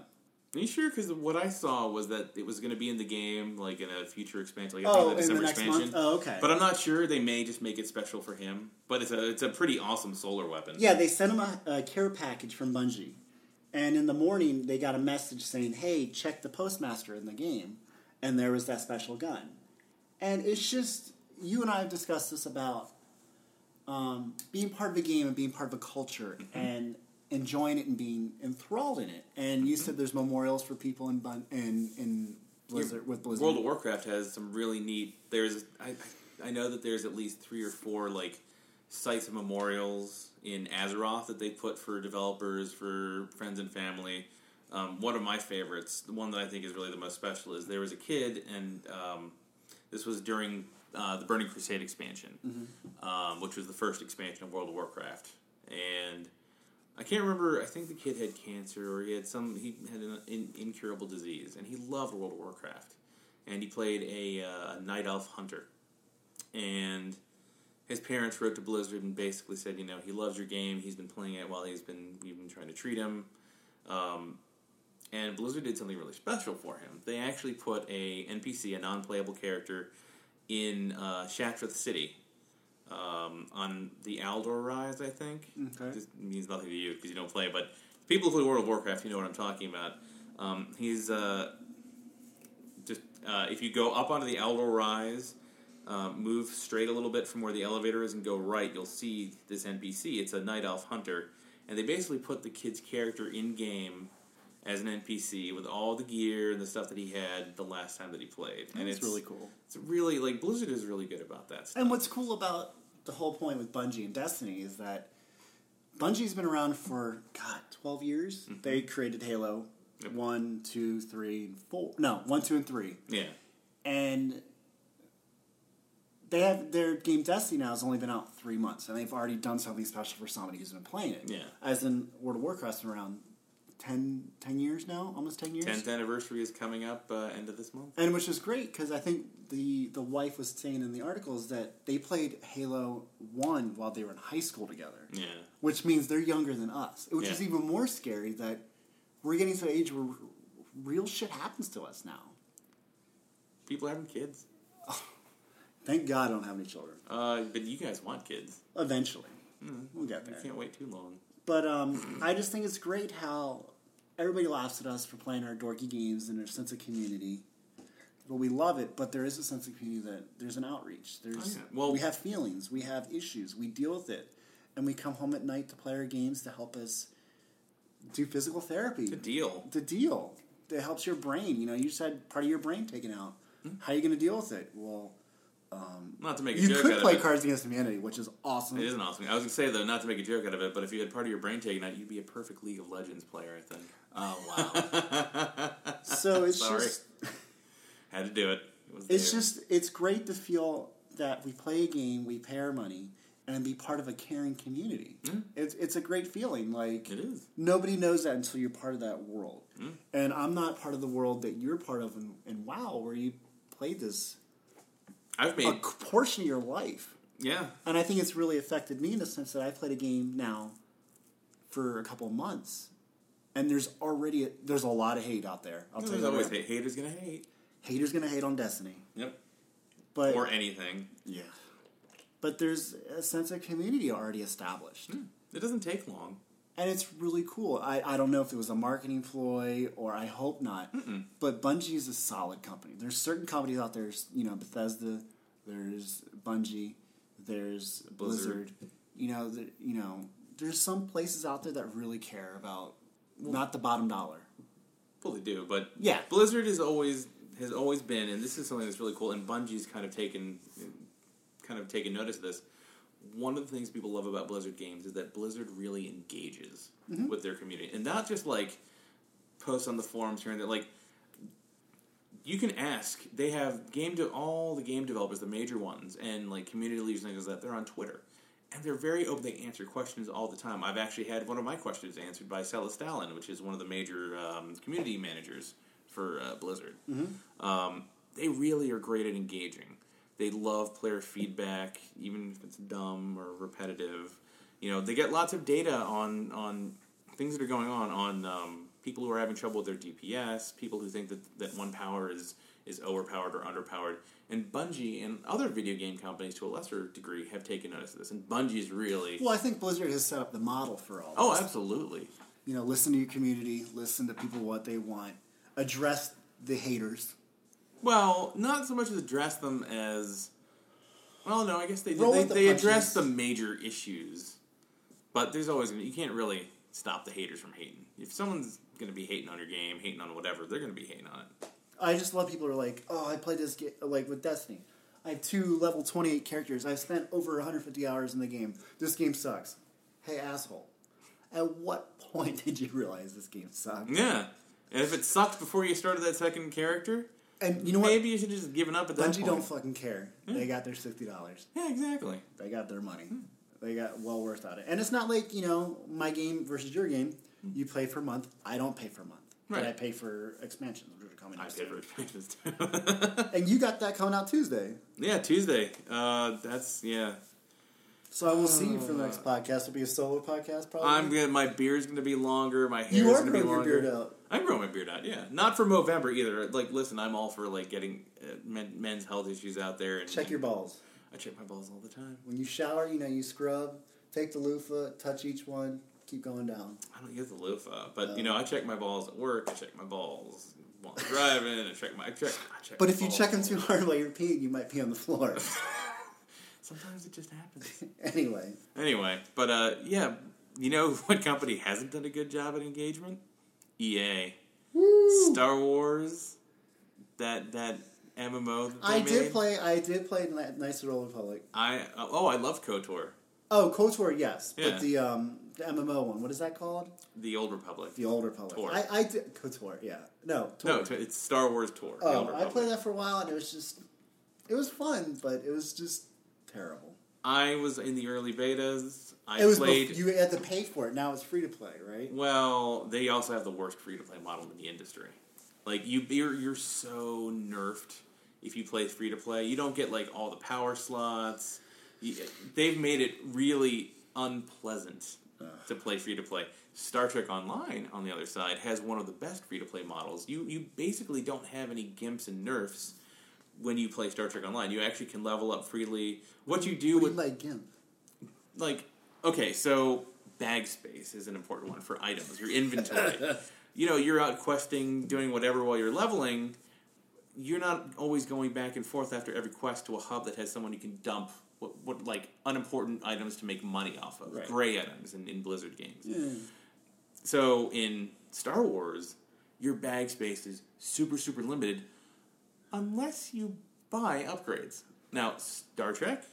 Are you sure? Because what I saw was that it was going to be in the game, like in a future expansion, like Oh, in the December expansion. month? Oh, okay. But I'm not sure. They may just make it special for him. But it's a it's a pretty awesome solar weapon. Yeah, they sent him a, a care package from Bungie. And in the morning, they got a message saying, hey, check the postmaster in the game. And there was that special gun. And it's just, you and I have discussed this about um, being part of a game and being part of a culture and enjoying it and being enthralled in it. And you said there's memorials for people in, Bun- in, in Blizzard, with Blizzard. World of Warcraft has some really neat. There's I I know that there's at least three or four like sites of memorials in Azeroth that they put for developers, for friends and family. Um, one of my favorites, the one that I think is really the most special, is there was a kid, and um, this was during uh, the Burning Crusade expansion, um, which was the first expansion of World of Warcraft, and I can't remember. I think the kid had cancer, or he had some. He had an in, incurable disease, and he loved World of Warcraft. And he played a, uh, night elf hunter. And his parents wrote to Blizzard and basically said, you know, he loves your game. He's been playing it while he's been you've been trying to treat him. Um, and Blizzard did something really special for him. They actually put a NPC, a non-playable character, in uh, City um, on the Aldor Rise, I think. Okay. This means nothing to you because you don't play, but people who play World of Warcraft, you know what I'm talking about. Um, he's uh, just uh, if you go up onto the Aldor Rise, um, move straight a little bit from where the elevator is, and go right, you'll see this NPC. It's a night elf hunter, and they basically put the kid's character in game as an NPC with all the gear and the stuff that he had the last time that he played. and That's it's really cool. It's really like Blizzard is really good about that stuff. And what's cool about the whole point with Bungie and Destiny is that Bungie's been around for God twelve years. Mm-hmm. They created Halo Yep. one, two, three, and four. No, one, two, and three, yeah, and they have their game Destiny now has only been out three months, and they've already done something special for somebody who's been playing it. Yeah. as in World of Warcraft's been around 10, 10 years now, almost ten years. tenth anniversary is coming up uh, end of this month. And which is great because I think the the wife was saying in the articles that they played Halo One while they were in high school together, Yeah, which means they're younger than us. Which is even more scary that we're getting to an age where real shit happens to us now. people having kids, Thank God I don't have any children. uh, but you guys want kids. Eventually, we'll get You there. can't wait too long. But um, I just think it's great how everybody laughs at us for playing our dorky games and our sense of community. But we love it. But there is a sense of community that there's an outreach. There's Oh. Well- we have feelings, we have issues, we deal with it, and we come home at night to play our games to help us do physical therapy. Good deal. The deal that helps your brain. You know, you just had part of your brain taken out. Hmm. How are you going to deal with it? Well, Not to make a you joke could out play of it. Cards Against Humanity, which is awesome. It is an awesome. I was gonna say though, not to make a joke out of it, but if you had part of your brain taken out, you'd be a perfect League of Legends player. I think. Oh wow! so it's Sorry. just Had to do it. it was it's there. just it's great to feel that we play a game, we pay our money, and be part of a caring community. Mm-hmm. It's it's a great feeling. Like It is. nobody knows that until you're part of that world. Mm-hmm. And I'm not part of the world that you're part of in, in WoW, where you played this I've a made. c- portion of your life. Yeah. And I think it's really affected me in the sense that I played a game now for a couple of months, and there's already a, there's a lot of hate out there. I'll tell you There's that always right. hate. Haters gonna hate. Haters gonna hate on Destiny, Yep. but Or anything. yeah, but there's a sense of community already established, hmm. It doesn't take long. and it's really cool. I, I don't know if it was a marketing ploy or I hope not, but Bungie is a solid company. There's certain companies out there, you know, Bethesda, there's Bungie, there's Blizzard. Blizzard. You know, the, you know, there's some places out there that really care about not the bottom dollar. Well, they do, but Yeah. Blizzard is always has always been, and this is something that's really cool. And Bungie's kind of taken, kind of taken notice of this. One of the things people love about Blizzard games is that Blizzard really engages mm-hmm. with their community, and not just like posts on the forums here and there. Like you can ask. They have game to all the game developers, the major ones, and like community leaders and things like that. They're on Twitter, and they're very open. They answer questions all the time. I've actually had one of my questions answered by Celestalon, which is one of the major um, community managers for uh, Blizzard. Um, they really are great at engaging. They love player feedback, even if it's dumb or repetitive. You know, they get lots of data on on things that are going on on um, people who are having trouble with their DPS, people who think that, that one power is is overpowered or underpowered. And Bungie and other video game companies, to a lesser degree, have taken notice of this. And Bungie's really Well, I think Blizzard has set up the model for all. oh, this. absolutely. you know, listen to your community, listen to people what they want, address the haters. Well, not so much as address them as. Well, no, I guess they Roll they, the they address the major issues, but there's always you can't really stop the haters from hating. If someone's going to be hating on your game, hating on whatever, they're going to be hating on it. I just love people who are like, oh, I played this game like with Destiny. I have two level twenty eight characters. I've spent over 150 hours in the game. This game sucks. Hey, asshole. At what point did you realize this game sucked? Yeah, and if it sucked before you started that second character, And you know what? maybe you should have just given up at that Bungie point. don't fucking care. They got their sixty dollars. yeah, exactly. They got their money. Hmm. They got well worth out of it. And it's not like, you know, my game versus your game. Hmm. You pay for a month. I don't pay for a month. But Right. I pay for expansions, coming I out paid for expansions too. And you got that coming out Tuesday. yeah, Tuesday. Uh, that's yeah. So I will see you for the next podcast. It'll be a solo podcast, probably. I'm gonna. My beard's gonna be longer. My hair's you are gonna be growing your longer. beard out. I'm growing my beard out. Yeah, not for Movember either. Like, listen, I'm all for like getting uh, men, men's health issues out there. And, Check your balls. I check my balls all the time. When you shower, you know, you scrub, take the loofah, touch each one, keep going down. I don't use the loofah, but you know, I check my balls at work. I check my balls while I'm driving. I check my. I check. I check But my if you check them too hard while you're peeing, you might pee on the floor. sometimes it just happens. anyway, Anyway, but uh, yeah, you know what company hasn't done a good job at engagement? EA. Star Wars. That that MMO. That they I made. did play. I did play Kni- Knights of the Old Republic. I uh, oh, I love KOTOR. Oh, KOTOR, yes, Yeah. but the um, the MMO one. What is that called? The Old Republic. The Old Republic. Tor. I, I did KOTOR. Yeah, no, No, it's Star Wars Tour. oh, I played that for a while, and it was just, it was fun, but it was just terrible. I was in the early betas. I it was played. bef- you had to pay for it. Now it's free to play, right? well, they also have the worst free to play model in the industry. Like you, you're you're so nerfed if you play free to play. You don't get like all the power slots. You, they've made it really unpleasant to play free to play. Star Trek Online, on the other side, has one of the best free to play models. You you basically don't have any gimps and nerfs when you play Star Trek Online. You actually can level up freely. What you do What do with you like, Gimp? like okay, so bag space is an important one for items. Your inventory. you know, you're out questing, doing whatever while you're leveling. You're not always going back and forth after every quest to a hub that has someone you can dump what, what like unimportant items to make money off of, Right. gray items in, in Blizzard games. Yeah. So in Star Wars, your bag space is super super limited unless you buy upgrades. Now, Star Trek,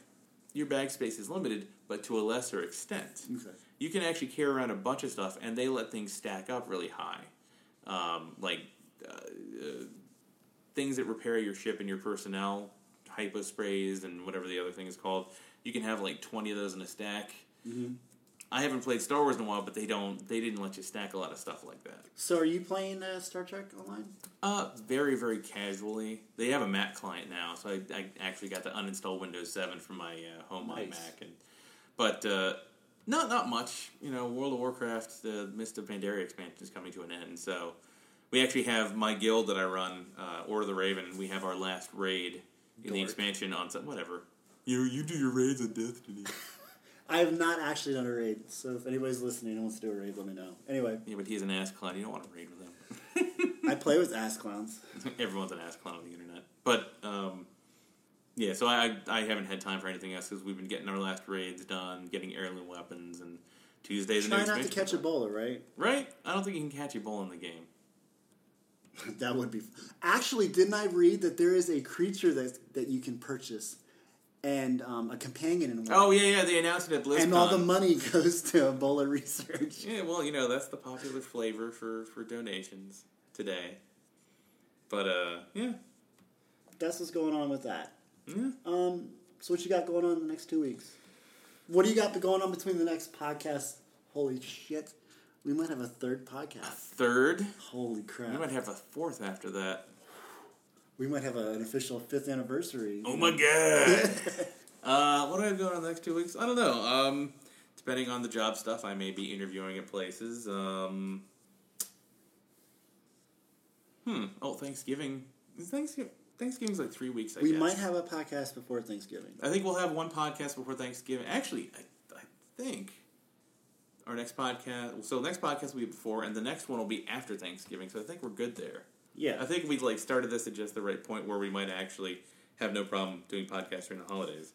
your bag space is limited, but to a lesser extent. Okay. You can actually carry around a bunch of stuff, and they let things stack up really high, um, like uh, uh, things that repair your ship and your personnel, hypo sprays, and whatever the other thing is called. You can have like twenty of those in a stack. I haven't played Star Wars in a while, but they don't. They didn't let you stack a lot of stuff like that. So, are you playing uh, Star Trek online? Uh, very, very casually. They have a Mac client now, so I, I actually got to uninstall Windows 7 from my uh, home Nice. iMac. And, but uh, not not much. You know, World of Warcraft, the Mist of Pandaria expansion is coming to an end, so we actually have my guild that I run, uh, Order of the Raven, and we have our last raid in the expansion on some whatever. You you do your raids on Destiny. I have not actually done a raid, so if anybody's listening and wants to do a raid, let me know. Anyway, yeah, but he's an ass clown. You don't want to raid with him. I play with ass clowns. Everyone's an ass clown on the internet. But um, yeah, so I I haven't had time for anything else because we've been getting our last raids done, getting heirloom weapons, and Tuesdays. Try and not to catch Ebola, right? Right? I don't think you can catch a Ebola in the game. That would be. Actually, didn't I read that there is a creature that that you can purchase, and um, a companion in one, Oh yeah, yeah. They announced it at BlizzCon. and all the money goes to Ebola research. Yeah, well, you know that's the popular flavor for for donations today. But uh, yeah, That's what's going on with that. yeah. Um, so what you got going on in the next two weeks? What do you got going on between the next podcast? Holy shit, we might have a third podcast. A Third, Holy crap. we might have a fourth after that. We might have a, an official fifth anniversary. Oh my god. uh, what do I have going on in the next two weeks? I don't know. Um, depending on the job stuff, I may be interviewing at places. Um, hmm. Oh, Thanksgiving. Thanksgiving. Thanksgiving's like three weeks. I we guess. might have a podcast before Thanksgiving. I think we'll have one podcast before Thanksgiving. Actually, I, I think our next podcast. So the next podcast will be before, and the next one will be after Thanksgiving. So I think we're good there. Yeah, I think we like started this at just the right point where we might actually have no problem doing podcasts during the holidays.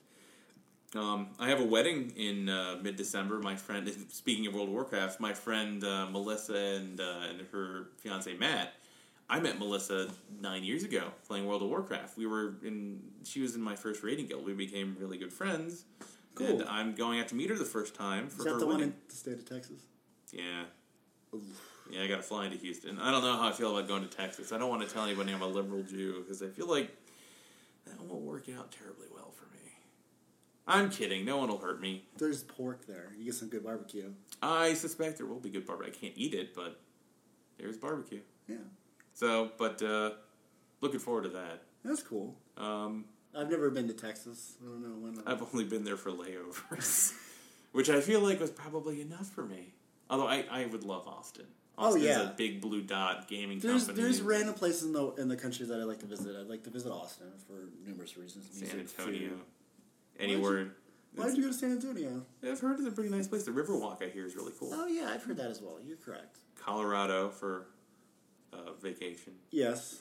Um, I have a wedding in uh, mid December. My friend, speaking of World of Warcraft, my friend uh, Melissa and uh, and her fiance Matt. I met Melissa nine years ago playing World of Warcraft. We were in. She was in my first raiding guild. We became really good friends. Cool. And I'm going out to meet her the first time for is that her the one wedding. in the state of Texas? Yeah. Yeah, I got to fly into Houston. I don't know how I feel about going to Texas. I don't want to tell anybody I'm a liberal Jew because I feel like that won't work out terribly well for me. I'm kidding. No one will hurt me. There's pork there. You get some good barbecue. I suspect there will be good barbecue. I can't eat it, but there's barbecue. Yeah, So, but uh, looking forward to that. that's cool. Um, I've never been to Texas. I don't know when. I've only been there for layovers, which I feel like was probably enough for me. Although I, I would love Austin. Oh, Austin's yeah. a big blue dot gaming there's company. there's random places in the in the country that I like to visit. I'd like to visit Austin for numerous reasons. San Music, Antonio. food. Anywhere. Why did you go to San Antonio? I've heard it's a pretty nice place. The Riverwalk, I hear, is really cool. Oh yeah, I've heard that as well. You're correct. Colorado for uh, vacation. Yes,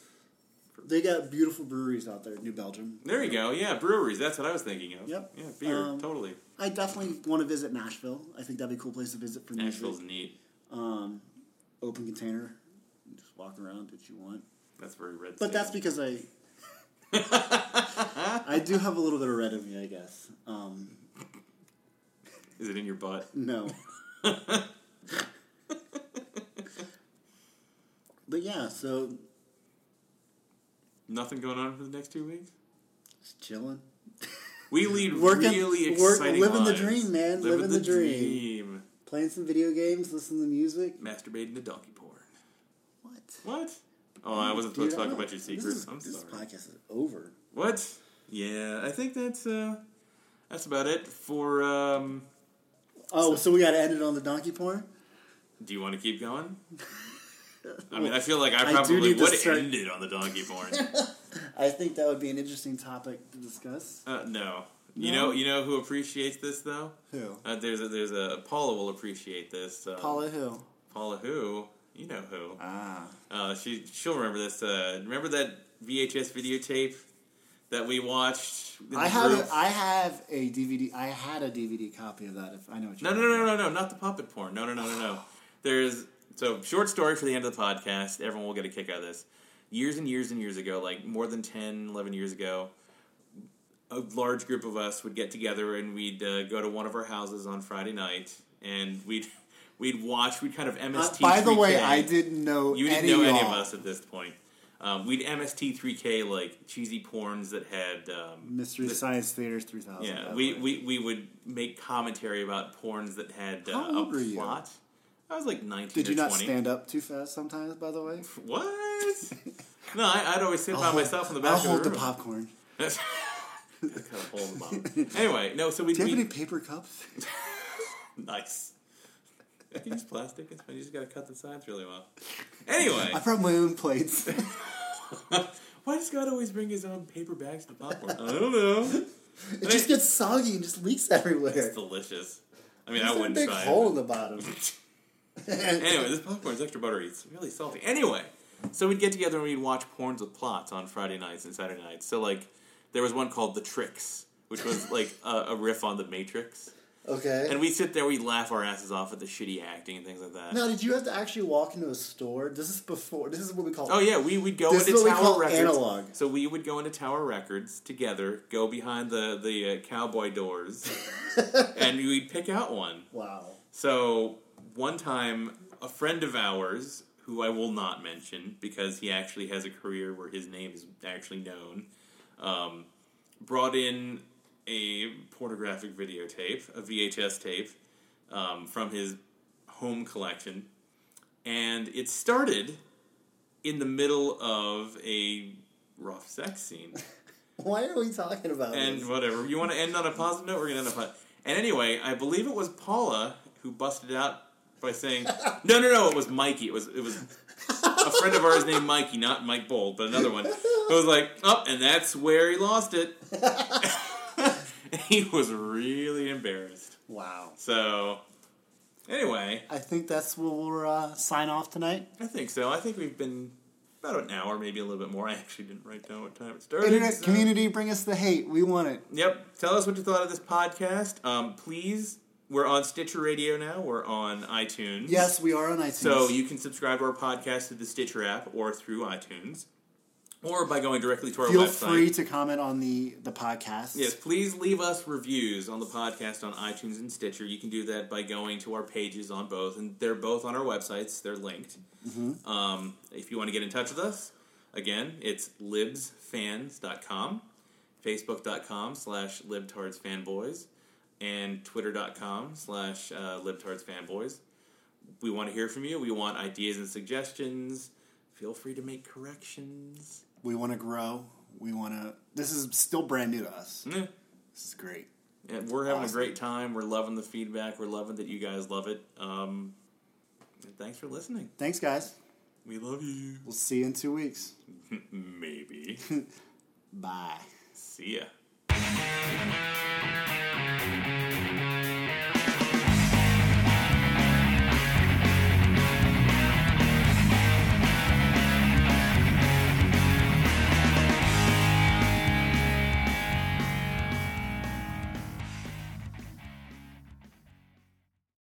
they got beautiful breweries out there. New Belgium. There you go. Yeah, breweries. That's what I was thinking of. Yep. Yeah, beer. Um, totally. I definitely want to visit Nashville. I think that'd be a cool place to visit for Nashville's music. neat. Um, open container. Just walk around, do what you want. That's very red. But that's because I I do have a little bit of red in me, I guess. Um, Is it in your butt? no. but yeah, so Nothing going on for the next two weeks. just chilling. We lead Working- really work- exciting living the dream, man. Living the dream. Playing some video games, listening to music. Masturbating to donkey porn. What? What? Oh, I wasn't supposed to talk about your this secrets. is- I'm this sorry. podcast is over. What? Yeah, I think that's uh, that's about it for. Um, Oh, so we got to end it on the donkey porn? do you want to keep going? I mean, I feel like I probably would start- end it on the donkey porn. I think that would be an interesting topic to discuss. uh, no, You No. know, you know who appreciates this though. Who? Uh, there's a, there's a Paula will appreciate this. Um, Paula who? Paula who? You know who? Ah. Uh, she she'll remember this. Uh, remember that VHS videotape that we watched? I have a, I have a DVD. I had a DVD copy of that. If I know what No, you're no, no, no, no, not the puppet porn. No, no, no, no, no. There's so short story for the end of the podcast. Everyone will get a kick out of this. Years and years and years ago, like more than 10, 11 years ago, a large group of us would get together and we'd uh, go to one of our houses on Friday night and we'd we'd watch. We'd kind of Uh, MST. by the way, 3K. I didn't know. You didn't any know any of us at this point. Um, we'd MST3K like cheesy porns that had um, Mystery the- Science Theaters 3000. yeah, we, way. we, we would make commentary about porns that had uh, a were you? I was like 19 Did you or not 20. stand up too fast sometimes? By the way, What? no, I, I'd always sit by myself in the back I'll of the hold the popcorn. That's kind of hole in the bottom. Anyway, no, so we Do you have we any paper cups? nice. You can use plastic. It's fine. You just got to cut the sides really well. Anyway, I brought my own plates. why does God always bring his own paper bags to popcorn? I don't know. it just gets soggy and just leaks everywhere. It's delicious. I mean, I There's a wouldn't big try hole it. in the bottom. anyway, this popcorn's extra buttery. It's really salty. Anyway, so we'd get together and we'd watch porns with plots on Friday nights and Saturday nights. So like, there was one called The Tricks, which was like a, a riff on The Matrix, Okay. and we sit there, we laugh our asses off at the shitty acting and things like that. now, did you have to actually walk into a store? This is before. This is what we call. Oh yeah, we would go This is into Tower Records. analog. So we would go into Tower Records together, go behind the the uh, cowboy doors, and we'd pick out one. Wow. So one time, a friend of ours, who I will not mention because he actually has a career where his name is actually known, um, brought in a pornographic videotape, a VHS tape, um, from his home collection, and it started in the middle of a rough sex scene. Why are we talking about And this? whatever. You want to end on a positive note? We're going to end on a positive. And anyway, I believe it was Paula who busted out by saying, "No, no, no! It was Mikey. It was it was a friend of ours named Mikey, not Mike Bold, but another one." Who was like, "Up, and that's where he lost it." he was really embarrassed. Wow. So, anyway, I think that's where we'll uh, sign off tonight. I think so. I think we've been about an hour, maybe a little bit more. I actually didn't write down what time it started. Internet so- community, bring us the hate. We want it. Yep. Tell us what you thought of this podcast. Um, please, we're on Stitcher Radio now. We're on iTunes. Yes, we are on iTunes. So you can subscribe to our podcast through the Stitcher app or through iTunes, or by going directly to our feel website. free to comment on the the podcast. Yes, please leave us reviews on the podcast on iTunes and Stitcher. You can do that by going to our pages on both, and they're both on our websites. They're linked. Um, if you want to get in touch with us, again, it's libsfans.com, facebook.com slash libtardsfanboys, and twitter.com slash uh, libtardsfanboys. We want to hear from you. We want ideas and suggestions. Feel free to make corrections. We want to grow. We want to. This is still brand new to us. This is great. We're having Awesome. a great time. We're loving the feedback. We're loving that you guys love it. Um, and thanks for listening. Thanks, guys. We love you. We'll see you in two weeks. Maybe. Bye. See ya. Thank you.